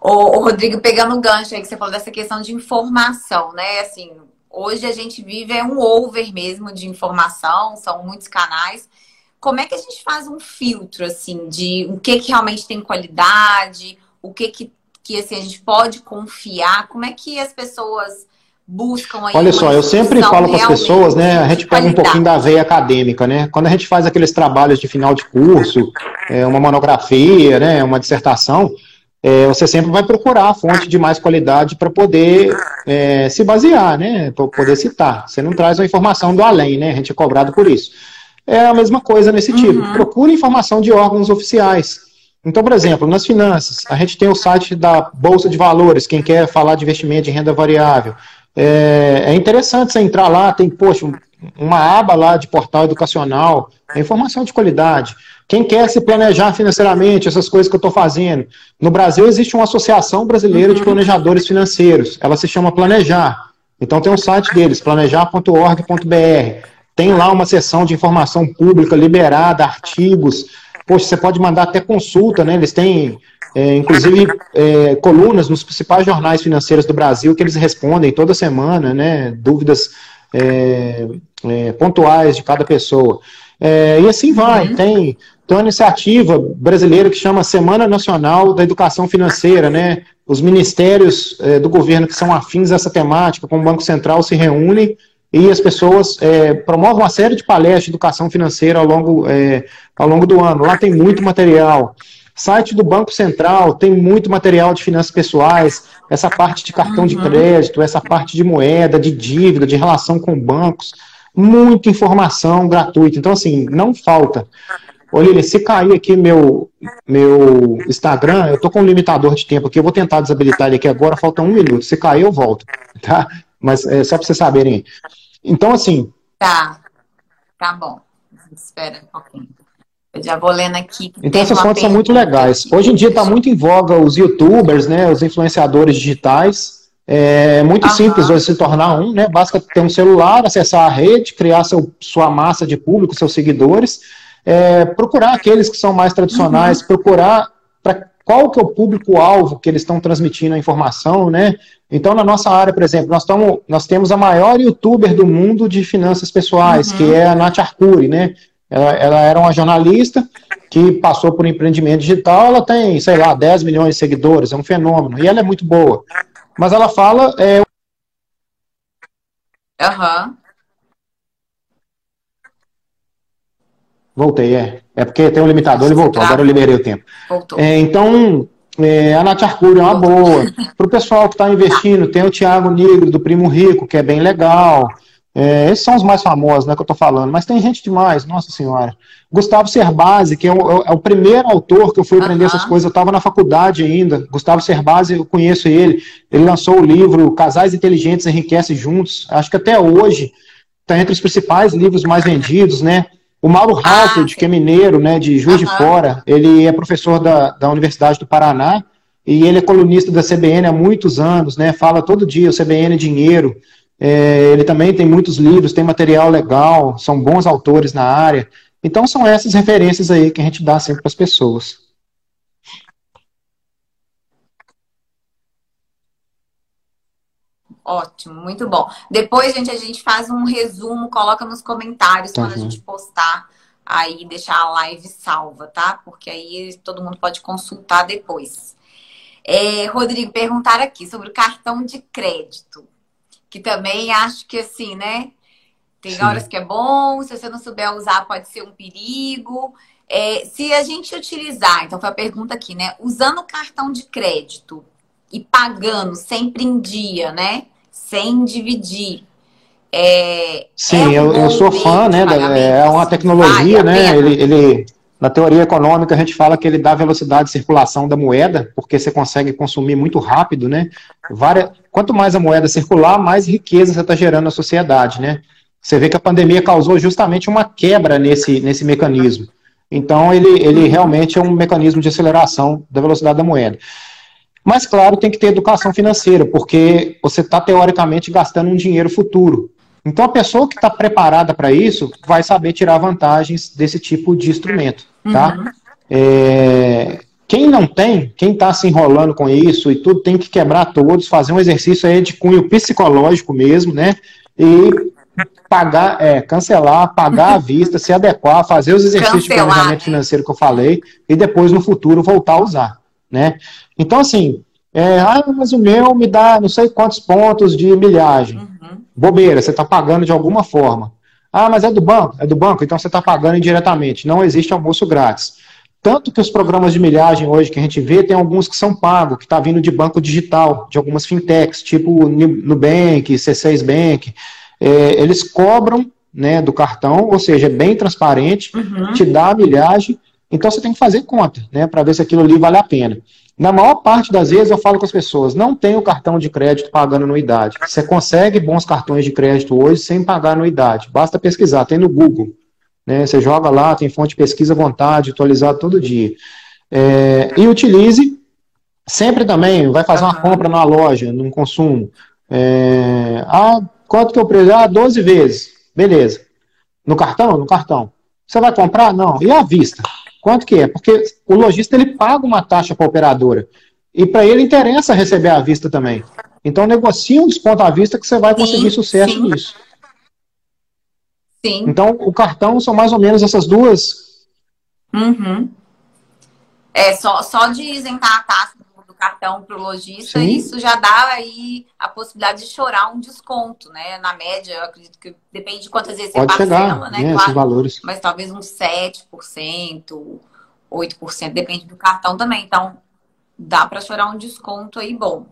O, Rodrigo, pegando o gancho aí que você falou dessa questão de informação, né? Assim, hoje a gente vive é um over mesmo de informação, são muitos canais. Como é que a gente faz um filtro, assim, de o que, que realmente tem qualidade, o que, que, que assim, a gente pode confiar? Como é que as pessoas buscam aí Olha só, eu sempre falo para as pessoas, né? A gente pega um pouquinho da veia acadêmica, né? Quando a gente faz aqueles trabalhos de final de curso, é, uma monografia, né? Uma dissertação, é, você sempre vai procurar a fonte de mais qualidade para poder é, se basear, né? Para poder citar. Você não traz a informação do além, né? A gente é cobrado por isso. É a mesma coisa nesse tipo. Uhum. Procure informação de órgãos oficiais. Então, por exemplo, nas finanças, a gente tem o site da Bolsa de Valores, quem quer falar de investimento de renda variável. É, é interessante você entrar lá, tem, poxa, uma aba lá de portal educacional, é informação de qualidade. Quem quer se planejar financeiramente, essas coisas que eu estou fazendo. No Brasil existe uma associação brasileira de planejadores financeiros. Ela se chama Planejar. Então tem um site deles, planejar.org.br. Tem lá uma seção de informação pública liberada, artigos. Poxa, você pode mandar até consulta, né? Eles têm é, inclusive é, colunas nos principais jornais financeiros do Brasil que eles respondem toda semana, né, dúvidas é, é pontuais de cada pessoa. É, e assim vai, uhum. tem, tem uma iniciativa brasileira que chama Semana Nacional da Educação Financeira, né, os ministérios é, do governo que são afins a essa temática, como o Banco Central, se reúnem e as pessoas promovem uma série de palestras de educação financeira ao longo, ao longo do ano. Lá tem muito material. Site do Banco Central tem muito material de finanças pessoais, essa parte de cartão uhum. de crédito, essa parte de moeda, de dívida, de relação com bancos, muita informação gratuita. Então, assim, não falta. Olha, se cair aqui meu, meu Instagram, eu tô com um limitador de tempo aqui, eu vou tentar desabilitar ele aqui agora, falta um minuto. Se cair, eu volto, tá? Mas é só para vocês saberem. Então, assim. Tá, tá bom. Espera um pouquinho. Eu já vou lendo aqui. Então essas fontes são muito legais. Hoje em dia está muito em voga os youtubers, né, os influenciadores digitais. É muito Aham. simples hoje se tornar um, né? Basta ter um celular, acessar a rede, criar seu, sua massa de público, seus seguidores, é, procurar aqueles que são mais tradicionais, uhum. procurar qual que é o público-alvo que eles estão transmitindo a informação, né? Então, na nossa área, por exemplo, nós, tamo, nós temos a maior youtuber do mundo de finanças pessoais, uhum. que é a Nath Arcuri, né? Ela, ela, era uma jornalista que passou por empreendimento digital, ela tem, sei lá, 10 milhões de seguidores, é um fenômeno, e ela é muito boa. Mas ela fala. É... Uhum. Voltei, é. É porque tem um limitador, ele voltou, agora eu liberei o tempo. Voltou. É, então, é, a Nath Arcuri é uma boa. Para o pessoal que está investindo, tem o Tiago Negro, do Primo Rico, que é bem legal. É, esses são os mais famosos, né, que eu estou falando, mas tem gente demais, nossa senhora. Gustavo Cerbasi, que é o, é o primeiro autor que eu fui aprender essas coisas, eu estava na faculdade ainda. Gustavo Cerbasi, eu conheço ele, ele lançou o livro Casais Inteligentes Enriquecem Juntos, acho que até hoje está entre os principais livros mais vendidos, né? O Mauro ah, Hazard, que é mineiro, né, de Juiz de Fora, ele é professor da, da Universidade do Paraná e ele é colunista da CBN há muitos anos, né? Fala todo dia o CBN é dinheiro. É, ele também tem muitos livros, tem material legal, são bons autores na área. Então são essas referências aí que a gente dá sempre para as pessoas. Ótimo, muito bom. Depois, gente, a gente faz um resumo, coloca nos comentários uhum. quando a gente postar aí, deixar a live salva, tá? Porque aí todo mundo pode consultar depois. É, Rodrigo, perguntar aqui sobre o cartão de crédito, que também acho que assim, né? Tem Sim. horas que é bom, se você não souber usar, pode ser um perigo. É, se a gente utilizar, então foi a pergunta aqui, né? Usando o cartão de crédito e pagando sempre em dia, né? Sem dividir. É, Sim, é um eu, eu sou fã, né? É uma tecnologia, vale né? Ele, ele, na teoria econômica, a gente fala que ele dá velocidade de circulação da moeda, porque você consegue consumir muito rápido, né? Várias, quanto mais a moeda circular, mais riqueza você está gerando na sociedade, né? Você vê que a pandemia causou justamente uma quebra nesse, nesse mecanismo. Então, ele, ele realmente é um mecanismo de aceleração da velocidade da moeda. Mas, claro, tem que ter educação financeira, porque você está, teoricamente, gastando um dinheiro futuro. Então, a pessoa que está preparada para isso vai saber tirar vantagens desse tipo de instrumento. Tá? Uhum. É, quem não tem, quem está se enrolando com isso e tudo, tem que quebrar todos, fazer um exercício aí de cunho psicológico mesmo, né? E pagar, é, cancelar, pagar à vista, se adequar, fazer os exercícios Cancelar, de planejamento né? financeiro que eu falei e depois no futuro voltar a usar, né? Então assim, é, ah, mas o meu me dá não sei quantos pontos de milhagem. Uhum. Bobeira, você está pagando de alguma forma. Ah, mas é do banco, é do banco, então você está pagando indiretamente. Não existe almoço grátis. Tanto que os programas de milhagem hoje que a gente vê, tem alguns que são pagos, que está vindo de banco digital, de algumas fintechs, tipo Nubank, C6 Bank, é, eles cobram né, do cartão, ou seja, é bem transparente, uhum. te dá a milhagem, então você tem que fazer conta, né, para ver se aquilo ali vale a pena. Na maior parte das vezes eu falo com as pessoas, não tem o cartão de crédito pagando anuidade. Você consegue bons cartões de crédito hoje sem pagar anuidade. Basta pesquisar, tem no Google. Né? Você joga lá, tem fonte de pesquisa à vontade, atualizado todo dia. É, e utilize sempre também, vai fazer uma compra na loja, num consumo. É, ah, Quanto que eu preço? Ah, 12 vezes. Beleza. No cartão? No cartão. Você vai comprar? Não. E à vista? Quanto que é? Porque o lojista ele paga uma taxa para a operadora. E para ele interessa receber à vista também. Então negocia um desconto à vista que você vai conseguir sim, sucesso sim. nisso. Sim. Então o cartão são mais ou menos essas duas. Uhum. É só, só de isentar a taxa cartão para o lojista, isso já dá aí a possibilidade de chorar um desconto, né? Na média, eu acredito que depende de quantas vezes Pode você parcela, chegar, né? né claro, valores. Mas talvez uns 7%, 8%, depende do cartão também. Então, dá para chorar um desconto aí bom.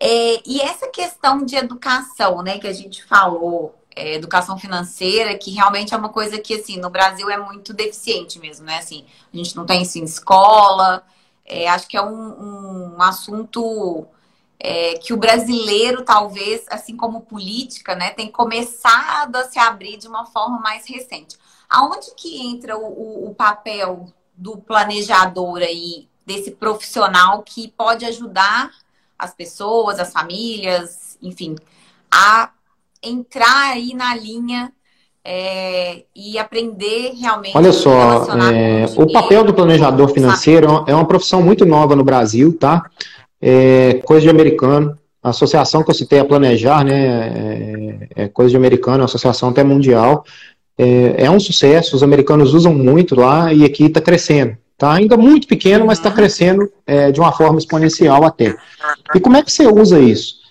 É, e essa questão de educação, né, que a gente falou, é, educação financeira, que realmente é uma coisa que, assim, no Brasil é muito deficiente mesmo, né? Assim, a gente não tem isso em escola, é, acho que é um, um assunto é, que o brasileiro, talvez, assim como política, né, tem começado a se abrir de uma forma mais recente. Aonde que entra o, o papel do planejador aí, desse profissional que pode ajudar as pessoas, as famílias, enfim, a entrar aí na linha é, e aprender realmente. Olha só, é, o papel do planejador financeiro é uma profissão muito nova no Brasil, tá? É coisa de americano. A associação que eu citei a planejar, né, é, é coisa de americano, é uma associação até mundial. É, é, um sucesso, os americanos usam muito lá e aqui está crescendo. Tá ainda muito pequeno, mas está uhum. crescendo é, de uma forma exponencial até. E como é que você usa isso?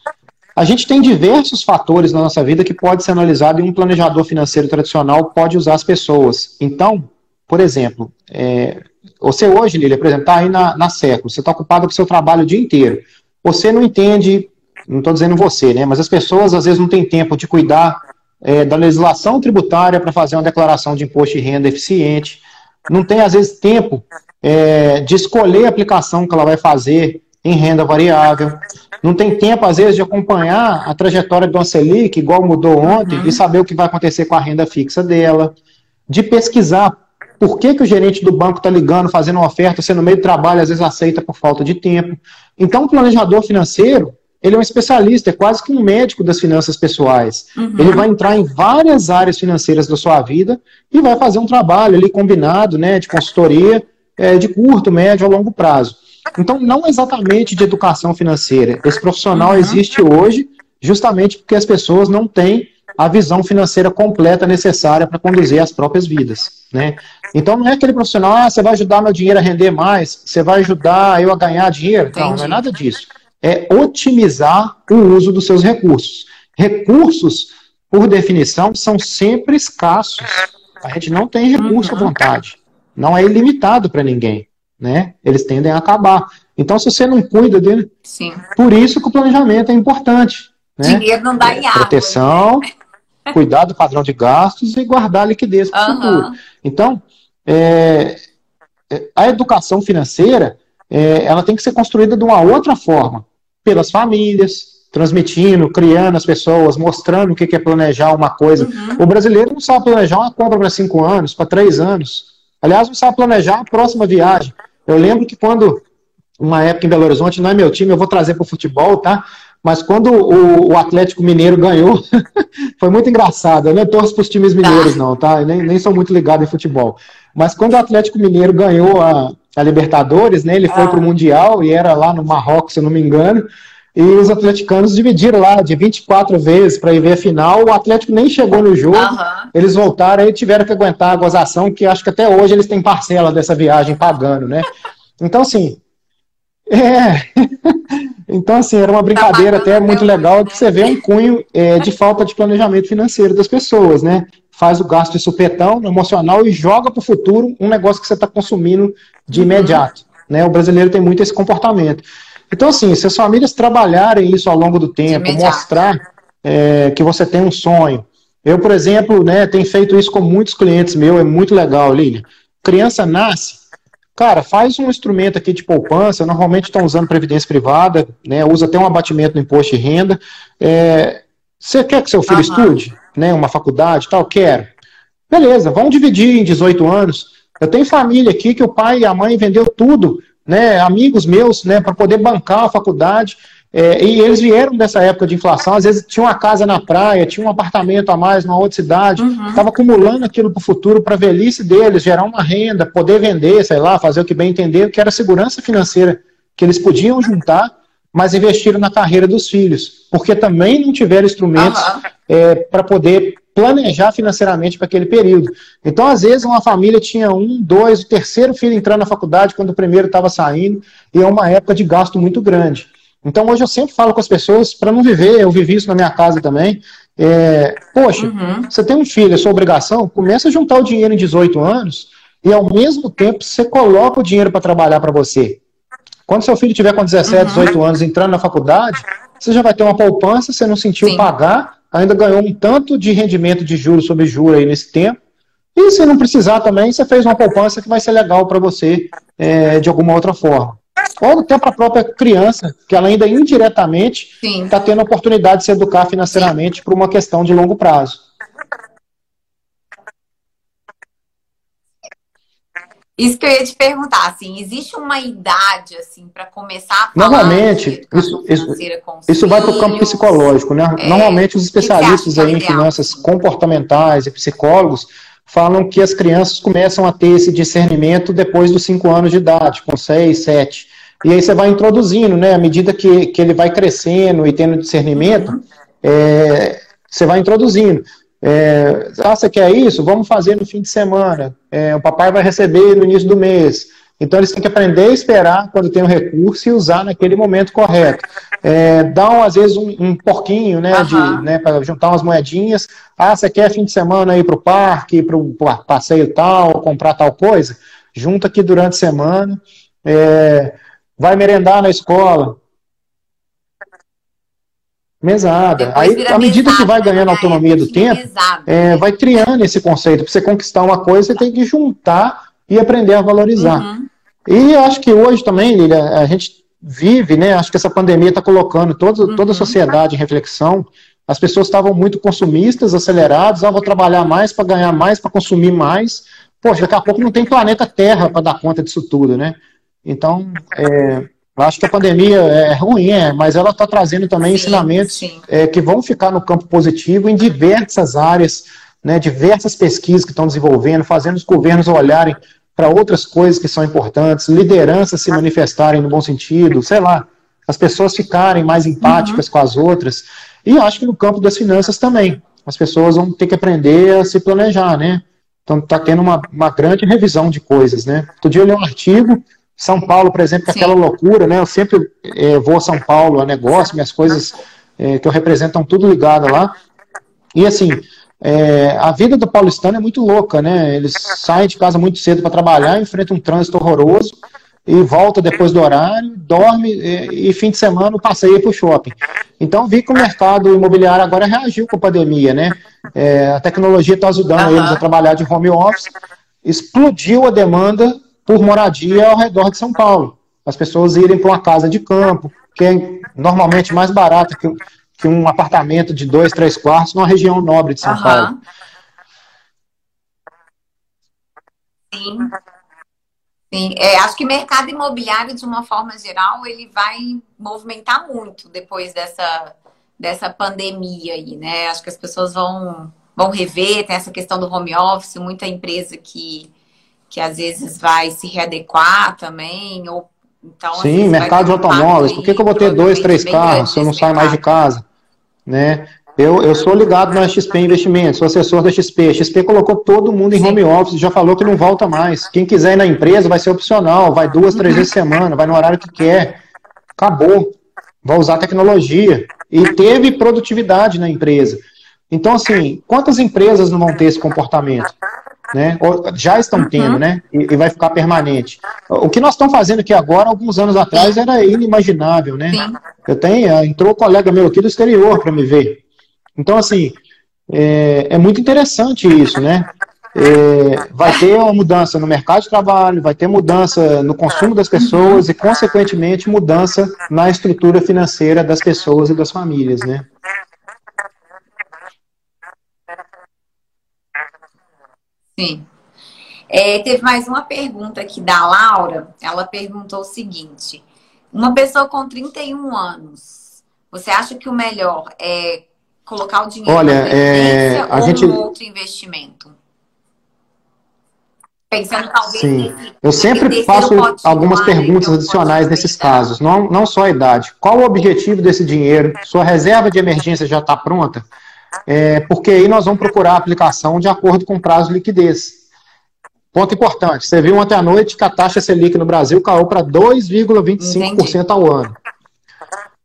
A gente tem diversos fatores na nossa vida que pode ser analisado e um planejador financeiro tradicional pode usar as pessoas. Então, por exemplo, é, você hoje, Lília, por exemplo, está aí na, na século, você está ocupado com o seu trabalho o dia inteiro. Você não entende, não estou dizendo você, né? Mas as pessoas às vezes não têm tempo de cuidar é, da legislação tributária para fazer uma declaração de imposto de renda eficiente. Não tem, às vezes, tempo é, de escolher a aplicação que ela vai fazer em renda variável. Não tem tempo, às vezes, de acompanhar a trajetória do Selic, igual mudou ontem, uhum. e saber o que vai acontecer com a renda fixa dela. De pesquisar por que, que o gerente do banco está ligando, fazendo uma oferta, você no meio do trabalho, às vezes aceita por falta de tempo. Então, o planejador financeiro, ele é um especialista, é quase que um médico das finanças pessoais. Uhum. Ele vai entrar em várias áreas financeiras da sua vida e vai fazer um trabalho ali combinado, né, de consultoria, é, de curto, médio, a longo prazo. Então, não exatamente de educação financeira. Esse profissional uhum. existe hoje justamente porque as pessoas não têm a visão financeira completa necessária para conduzir as próprias vidas. Né? Então não é aquele profissional, ah, você vai ajudar meu dinheiro a render mais, você vai ajudar eu a ganhar dinheiro. Entendi. Não, não é nada disso. É otimizar o uso dos seus recursos. Recursos, por definição, são sempre escassos. A gente não tem recurso uhum. à vontade. Não é ilimitado para ninguém. Né? Eles tendem a acabar. Então, se você não cuida dele, Sim. por isso que o planejamento é importante. Né? Dinheiro não dá em água. Proteção, né? (laughs) cuidar do padrão de gastos e guardar liquidez para o uhum. futuro. Então, é, é, a educação financeira é, ela tem que ser construída de uma outra forma, pelas famílias, transmitindo, criando as pessoas, mostrando o que é planejar uma coisa. Uhum. O brasileiro não sabe planejar uma compra para cinco anos, para três anos. Aliás, não sabe planejar a próxima viagem. Eu lembro que quando, uma época em Belo Horizonte, não é meu time, eu vou trazer para o futebol, tá? Mas quando o, o Atlético Mineiro ganhou, (laughs) foi muito engraçado. Eu não torço para os times mineiros, não, tá? Eu nem, nem sou muito ligado em futebol. Mas quando o Atlético Mineiro ganhou a, a Libertadores, né? Ele foi ah. para o Mundial e era lá no Marrocos, se eu não me engano. E os atleticanos dividiram lá de 24 vezes para ir ver a final. O Atlético nem chegou no jogo. Uhum. Eles voltaram e tiveram que aguentar a gozação, que acho que até hoje eles têm parcela dessa viagem pagando, né? Então, assim, é. (laughs) Então, assim, era uma brincadeira até muito legal que você vê um cunho é, de (laughs) falta de planejamento financeiro das pessoas, né? Faz o gasto de supetão, emocional e joga para o futuro um negócio que você está consumindo de uhum. imediato. Né? O brasileiro tem muito esse comportamento. Então, assim, se as famílias trabalharem isso ao longo do tempo, mostrar é, que você tem um sonho. Eu, por exemplo, né, tenho feito isso com muitos clientes meus, é muito legal, Lilian. Criança nasce, Cara, faz um instrumento aqui de poupança, normalmente estão usando previdência privada, né, usa até um abatimento no imposto de renda. É, você quer que seu filho estude? Né, uma faculdade tal? Quero. Beleza, vamos dividir em 18 anos. Eu tenho família aqui que o pai e a mãe vendeu tudo, né, amigos meus, né, para poder bancar a faculdade. É, e eles vieram dessa época de inflação, às vezes tinha uma casa na praia, tinha um apartamento a mais numa outra cidade, estava uhum. acumulando aquilo para o futuro, para a velhice deles, gerar uma renda, poder vender, sei lá, fazer o que bem entender, que era a segurança financeira que eles podiam juntar, mas investiram na carreira dos filhos, porque também não tiveram instrumentos uhum. é, para poder planejar financeiramente para aquele período. Então, às vezes, uma família tinha um, dois, o terceiro filho entrando na faculdade quando o primeiro estava saindo, e é uma época de gasto muito grande. Então hoje eu sempre falo com as pessoas para não viver, eu vivi isso na minha casa também. É, poxa, uhum. você tem um filho, é sua obrigação, começa a juntar o dinheiro em 18 anos e ao mesmo tempo você coloca o dinheiro para trabalhar para você. Quando seu filho tiver com 17, uhum. 18 anos entrando na faculdade, você já vai ter uma poupança, você não sentiu Sim. pagar, ainda ganhou um tanto de rendimento de juros sobre juros aí nesse tempo. E se não precisar também, você fez uma poupança que vai ser legal para você é, de alguma outra forma ou até para a própria criança, que ela ainda indiretamente está tendo a oportunidade de se educar financeiramente por uma questão de longo prazo. Isso que eu ia te perguntar, assim, existe uma idade assim para começar a falar Normalmente, isso, isso, isso vai para o campo psicológico, né? É, Normalmente os especialistas aí em finanças comportamentais e psicólogos falam que as crianças começam a ter esse discernimento depois dos 5 anos de idade, com 6, 7. E aí você vai introduzindo, né? À medida que, que ele vai crescendo e tendo discernimento, uhum. é, você vai introduzindo. É, ah, você quer isso? Vamos fazer no fim de semana. É, o papai vai receber no início do mês. Então eles têm que aprender a esperar quando tem o um recurso e usar naquele momento correto. É, dá, às vezes, um, um porquinho, né, uhum. né para juntar umas moedinhas. Ah, você quer fim de semana ir para o parque, para o passeio tal, comprar tal coisa? Junta aqui durante a semana. É, vai merendar na escola. Mesada. Aí, à medida mesada, que vai ganhando né? autonomia do tempo, é, vai criando esse conceito. Para você conquistar uma coisa, você tem que juntar e aprender a valorizar. Uhum. E acho que hoje também, Lilia, a gente vive, né? Acho que essa pandemia está colocando toda, uhum. toda a sociedade em reflexão. As pessoas estavam muito consumistas, aceleradas, ah, vou trabalhar mais para ganhar mais, para consumir mais. Poxa, daqui a pouco não tem planeta Terra para dar conta disso tudo, né? Então, é, eu acho que a pandemia é ruim, é, mas ela está trazendo também sim, ensinamentos sim. É, que vão ficar no campo positivo em diversas áreas, né, diversas pesquisas que estão desenvolvendo, fazendo os governos olharem para outras coisas que são importantes, lideranças se manifestarem no bom sentido, sei lá, as pessoas ficarem mais empáticas uhum. com as outras. E acho que no campo das finanças também. As pessoas vão ter que aprender a se planejar, né? Então está tendo uma, uma grande revisão de coisas, né? Outro dia eu li um artigo, São Paulo, por exemplo, Sim. aquela loucura, né? Eu sempre é, vou a São Paulo a negócio, minhas coisas é, que eu represento estão tudo ligado lá. E assim, é, a vida do paulistano é muito louca, né? Eles saem de casa muito cedo para trabalhar, enfrentam um trânsito horroroso e volta depois do horário, dorme e, e fim de semana passeia para o shopping. Então vi que o mercado imobiliário agora reagiu com a pandemia, né? É, a tecnologia está ajudando uhum. eles a trabalhar de home office. Explodiu a demanda por moradia ao redor de São Paulo. As pessoas irem para uma casa de campo, que é normalmente mais barata que, que um apartamento de dois, três quartos numa região nobre de São uhum. Paulo. Sim. Sim, é, acho que mercado imobiliário, de uma forma geral, ele vai movimentar muito depois dessa, dessa pandemia aí, né? Acho que as pessoas vão, vão rever, tem essa questão do home office, muita empresa que, que às vezes vai se readequar também, ou então, Sim, mercado de automóveis. Por que, que eu vou ter dois, três carros se eu não saio mais de casa? Né? Eu, eu sou ligado na XP Investimentos, sou assessor da XP. A XP colocou todo mundo em Sim. home office, já falou que não volta mais. Quem quiser ir na empresa vai ser opcional, vai duas, três vezes por semana, vai no horário que quer. Acabou. Vai usar tecnologia. E teve produtividade na empresa. Então, assim, quantas empresas não vão ter esse comportamento? Né? Já estão tendo, uhum. né? E, e, vai ficar permanente. O que nós estamos fazendo aqui agora, alguns anos atrás, era inimaginável, né? Sim. Eu tenho, entrou um colega meu aqui do exterior para me ver. Então, assim, é, é muito interessante isso, né? É, vai ter uma mudança no mercado de trabalho, vai ter mudança no consumo das pessoas e, consequentemente, mudança na estrutura financeira das pessoas e das famílias, né? É, teve mais uma pergunta aqui da Laura. Ela perguntou o seguinte: uma pessoa com 31 anos, você acha que o melhor é colocar o dinheiro Olha, na é, a ou gente... outro investimento? Pensando talvez Sim. Nesse, eu sempre faço algumas perguntas adicionais nesses casos, não, não só a idade. Qual o objetivo desse dinheiro? Sua reserva de emergência já está pronta? É, porque aí nós vamos procurar a aplicação de acordo com o prazo de liquidez. Ponto importante, você viu ontem à noite que a taxa Selic no Brasil caiu para 2,25% ao ano.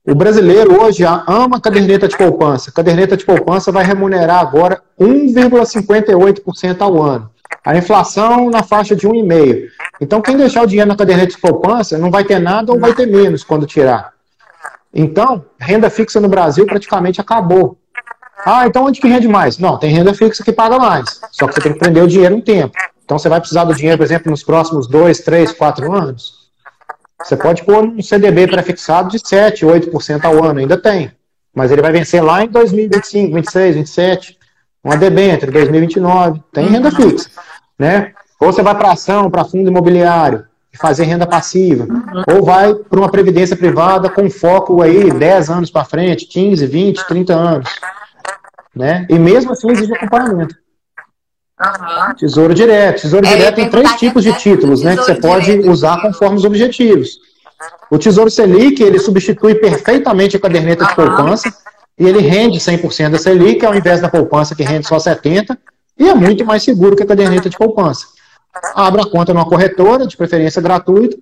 O brasileiro hoje ama caderneta de poupança. Caderneta de poupança vai remunerar agora 1,58% ao ano. A inflação na faixa de 1,5%. Então, quem deixar o dinheiro na caderneta de poupança não vai ter nada ou vai ter menos quando tirar. Então, renda fixa no Brasil praticamente acabou. Ah, então onde que rende mais? Não, tem renda fixa que paga mais. Só que você tem que prender o dinheiro um tempo. Então, você vai precisar do dinheiro, por exemplo, nos próximos dois, três, quatro anos. Você pode pôr um CDB prefixado de 7, 8% ao ano, ainda tem. Mas ele vai vencer lá em 2025, 26, 27. Uma debênture, 2029. Tem renda fixa. Né? Ou você vai para ação, para fundo imobiliário, e fazer renda passiva. Ou vai para uma previdência privada com foco aí 10 anos para frente, 15, 20, 30 anos. Né? E mesmo assim exige acompanhamento. Uhum. Tesouro direto. Tesouro é, direto tem três tipos de títulos, né? Que você pode usar conforme os objetivos. O Tesouro Selic, ele substitui perfeitamente a caderneta de poupança e ele rende 100% da Selic, ao invés da poupança que rende só 70%, e é muito mais seguro que a caderneta de poupança. Abra a conta numa corretora, de preferência gratuita,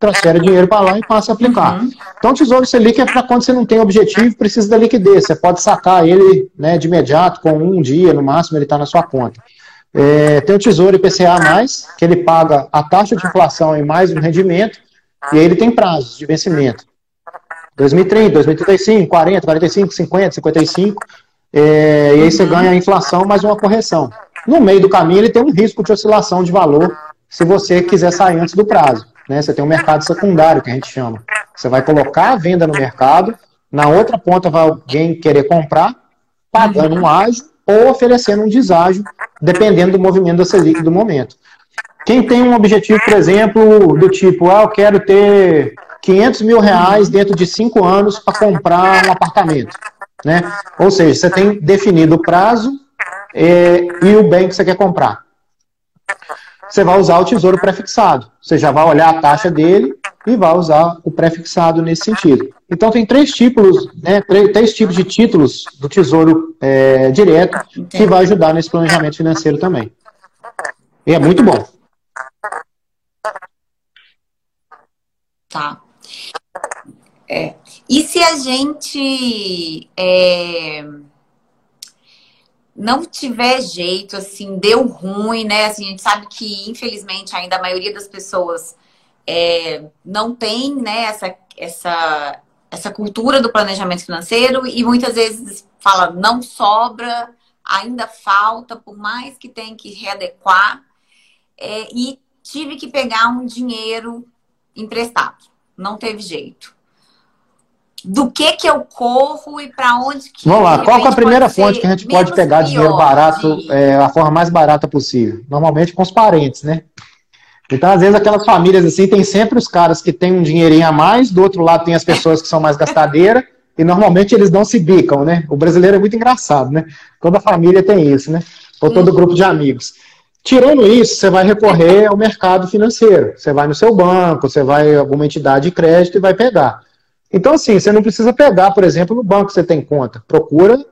transfere dinheiro para lá e passa a aplicar. Uhum. Então, o Tesouro Selic é para quando você não tem objetivo, precisa da liquidez. Você pode sacar ele né, de imediato, com um dia, no máximo, ele está na sua conta. É, tem o Tesouro IPCA+, que ele paga a taxa de inflação em mais um rendimento, e aí ele tem prazos de vencimento. 2030, 2035, 40, 45, 50, 55, é, e aí você ganha a inflação mais uma correção. No meio do caminho, ele tem um risco de oscilação de valor se você quiser sair antes do prazo. Né? Você tem um mercado secundário, que a gente chama. Você vai colocar a venda no mercado, na outra ponta vai alguém querer comprar, pagando um ágio ou oferecendo um deságio, dependendo do movimento da Selic do momento. Quem tem um objetivo, por exemplo, do tipo, ah, eu quero ter 500 mil reais dentro de cinco anos para comprar um apartamento. Né? Ou seja, você tem definido o prazo é, e o bem que você quer comprar você vai usar o tesouro prefixado. Você já vai olhar a taxa dele e vai usar o prefixado nesse sentido. Então tem três tipos, né, três, três tipos de títulos do Tesouro é, Direto que vai ajudar nesse planejamento financeiro também. E é muito bom. Tá. É. E se a gente é, não tiver jeito, assim, deu ruim, né? Assim, a gente sabe que, infelizmente, ainda a maioria das pessoas é, não tem né, essa, essa, essa cultura do planejamento financeiro e muitas vezes fala não sobra, ainda falta, por mais que tenha que readequar. É, e tive que pegar um dinheiro emprestado. Não teve jeito. Do que que eu corro e para onde que Vamos lá, qual é a primeira fonte que a gente pode pegar dinheiro barato, de... é, a forma mais barata possível? Normalmente com os parentes, né? Então, às vezes, aquelas famílias assim, tem sempre os caras que têm um dinheirinho a mais, do outro lado tem as pessoas que são mais gastadeiras, (laughs) e normalmente eles não se bicam, né? O brasileiro é muito engraçado, né? Toda família tem isso, né? Ou todo grupo de amigos. Tirando isso, você vai recorrer ao mercado financeiro. Você vai no seu banco, você vai em alguma entidade de crédito e vai pegar. Então, assim, você não precisa pegar, por exemplo, no banco que você tem conta. Procura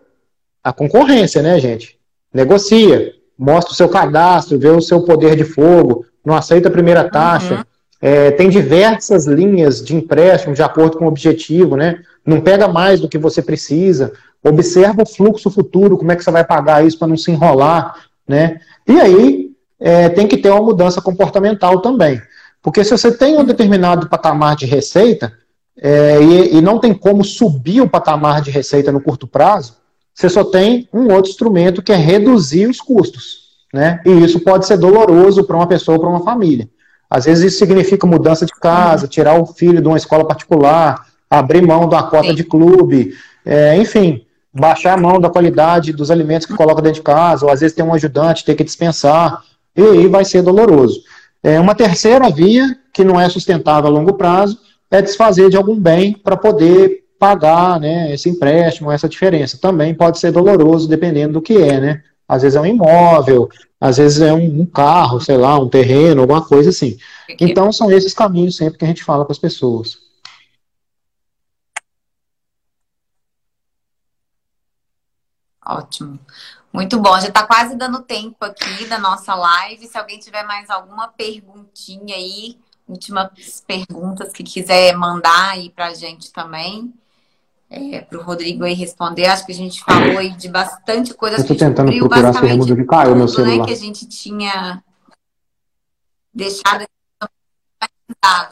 a concorrência, né, gente? Negocia, mostra o seu cadastro, vê o seu poder de fogo, não aceita a primeira taxa. Uhum. É, tem diversas linhas de empréstimo de acordo com o objetivo, né? Não pega mais do que você precisa. Observa o fluxo futuro, como é que você vai pagar isso para não se enrolar, né? E aí é, tem que ter uma mudança comportamental também. Porque se você tem um determinado patamar de receita é, e, e não tem como subir o patamar de receita no curto prazo, você só tem um outro instrumento que é reduzir os custos. Né? E isso pode ser doloroso para uma pessoa ou para uma família. Às vezes isso significa mudança de casa, tirar o filho de uma escola particular, abrir mão da cota Sim. de clube, é, enfim, baixar a mão da qualidade dos alimentos que coloca dentro de casa, ou às vezes tem um ajudante, ter que dispensar, e aí vai ser doloroso. É, uma terceira via, que não é sustentável a longo prazo, é desfazer de algum bem para poder pagar né, esse empréstimo, essa diferença. Também pode ser doloroso, dependendo do que é, né? Às vezes é um imóvel, às vezes é um, um carro, sei lá, um terreno, alguma coisa assim. Então são esses caminhos sempre que a gente fala para as pessoas. Ótimo. Muito bom. Já está quase dando tempo aqui da nossa live. Se alguém tiver mais alguma perguntinha aí, últimas perguntas que quiser mandar aí para a gente também é, para o Rodrigo aí responder. Acho que a gente falou aí de bastante coisa. Eu estou tentando procurar se remuda de caiu meu celular. Né, que a gente tinha deixado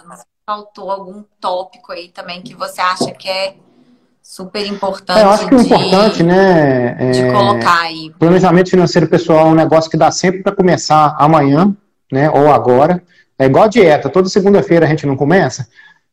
mas faltou algum tópico aí também que você acha que é super importante. É, eu acho que o importante, né, é, de colocar aí. Planejamento financeiro pessoal é um negócio que dá sempre para começar amanhã, né, ou agora. É igual a dieta, toda segunda-feira a gente não começa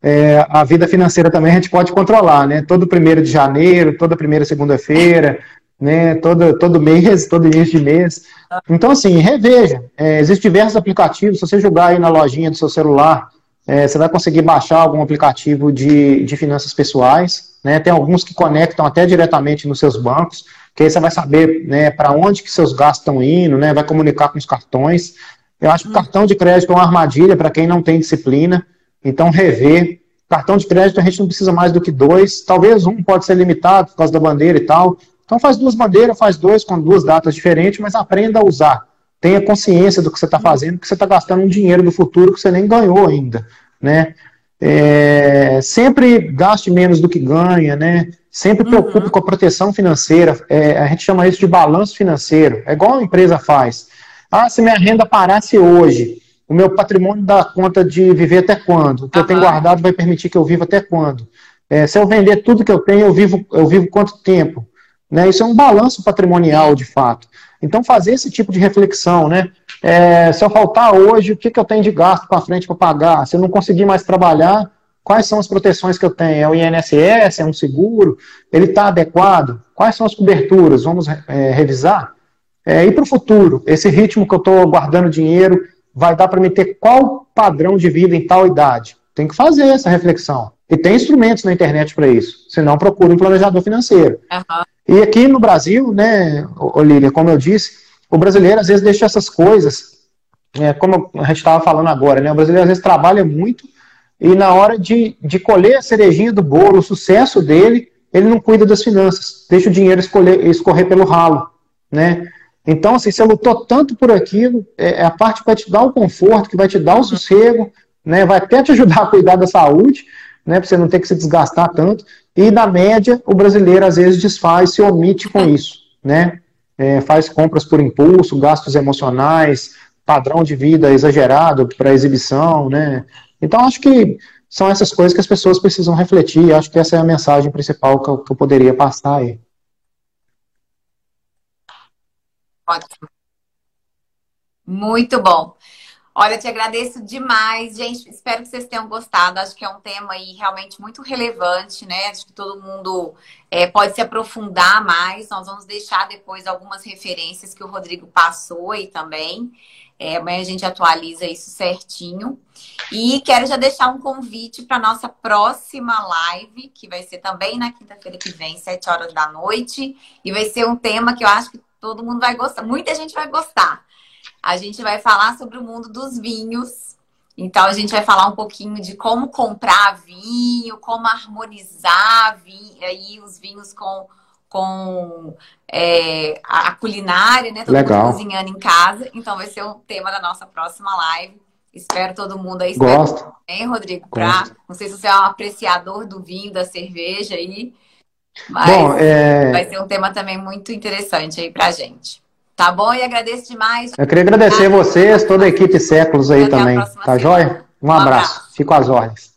é, a vida financeira também a gente pode controlar, né? Todo primeiro de janeiro, toda primeira segunda-feira, né? Todo, todo mês, (laughs) todo início de mês. Então, assim, reveja. É, Existem diversos aplicativos. Se você jogar aí na lojinha do seu celular, é, você vai conseguir baixar algum aplicativo de, de finanças pessoais. Né? Tem alguns que conectam até diretamente nos seus bancos, que aí você vai saber né, para onde que seus gastos estão indo, né? vai comunicar com os cartões. Eu acho que o cartão de crédito é uma armadilha para quem não tem disciplina. Então, rever. Cartão de crédito a gente não precisa mais do que dois. Talvez um pode ser limitado por causa da bandeira e tal. Então, faz duas bandeiras, faz dois com duas datas diferentes, mas aprenda a usar. Tenha consciência do que você está fazendo, porque você está gastando um dinheiro do futuro que você nem ganhou ainda. Né? É, sempre gaste menos do que ganha, né? Sempre preocupe uhum. com a proteção financeira. É, a gente chama isso de balanço financeiro. É igual a empresa faz. Ah, se minha renda parasse hoje, o meu patrimônio dá conta de viver até quando? O que eu tenho guardado vai permitir que eu viva até quando? É, se eu vender tudo que eu tenho, eu vivo, eu vivo quanto tempo? Né? Isso é um balanço patrimonial, de fato. Então, fazer esse tipo de reflexão, né? É, se eu faltar hoje, o que, que eu tenho de gasto para frente para pagar? Se eu não conseguir mais trabalhar, quais são as proteções que eu tenho? É o INSS? É um seguro? Ele está adequado? Quais são as coberturas? Vamos é, revisar? É, e para o futuro, esse ritmo que eu estou guardando dinheiro, vai dar para me ter qual padrão de vida em tal idade? Tem que fazer essa reflexão. E tem instrumentos na internet para isso. Se não, procure um planejador financeiro. Uhum. E aqui no Brasil, né, Olívia, como eu disse, o brasileiro às vezes deixa essas coisas, é, como a gente estava falando agora, né, o brasileiro às vezes trabalha muito e na hora de, de colher a cerejinha do bolo, o sucesso dele, ele não cuida das finanças, deixa o dinheiro escolher, escorrer pelo ralo, né? Então, assim, você lutou tanto por aquilo, é, é a parte que vai te dar o conforto, que vai te dar o sossego, né? Vai até te ajudar a cuidar da saúde, né? Para você não ter que se desgastar tanto. E na média, o brasileiro às vezes desfaz, se omite com isso, né? É, faz compras por impulso, gastos emocionais, padrão de vida exagerado para exibição, né? Então acho que são essas coisas que as pessoas precisam refletir. Acho que essa é a mensagem principal que eu, que eu poderia passar aí. Ótimo. Muito bom. Olha, te agradeço demais, gente. Espero que vocês tenham gostado. Acho que é um tema aí realmente muito relevante, né? Acho que todo mundo é, pode se aprofundar mais. Nós vamos deixar depois algumas referências que o Rodrigo passou aí também. É, amanhã a gente atualiza isso certinho. E quero já deixar um convite para nossa próxima live, que vai ser também na quinta-feira que vem, 7 horas da noite. E vai ser um tema que eu acho que todo mundo vai gostar, muita gente vai gostar a gente vai falar sobre o mundo dos vinhos. Então, a gente vai falar um pouquinho de como comprar vinho, como harmonizar vinho, aí os vinhos com, com é, a culinária, né? Todo Legal. mundo cozinhando em casa. Então, vai ser o tema da nossa próxima live. Espero todo mundo aí. Gosto. Hein, Rodrigo? Pra, não sei se você é um apreciador do vinho, da cerveja aí. Mas Bom, é... vai ser um tema também muito interessante aí pra gente. Tá bom? E agradeço demais. Eu queria agradecer a vocês, toda a equipe Séculos aí também. Tá joia? Um abraço. Um abraço. Fico às ordens.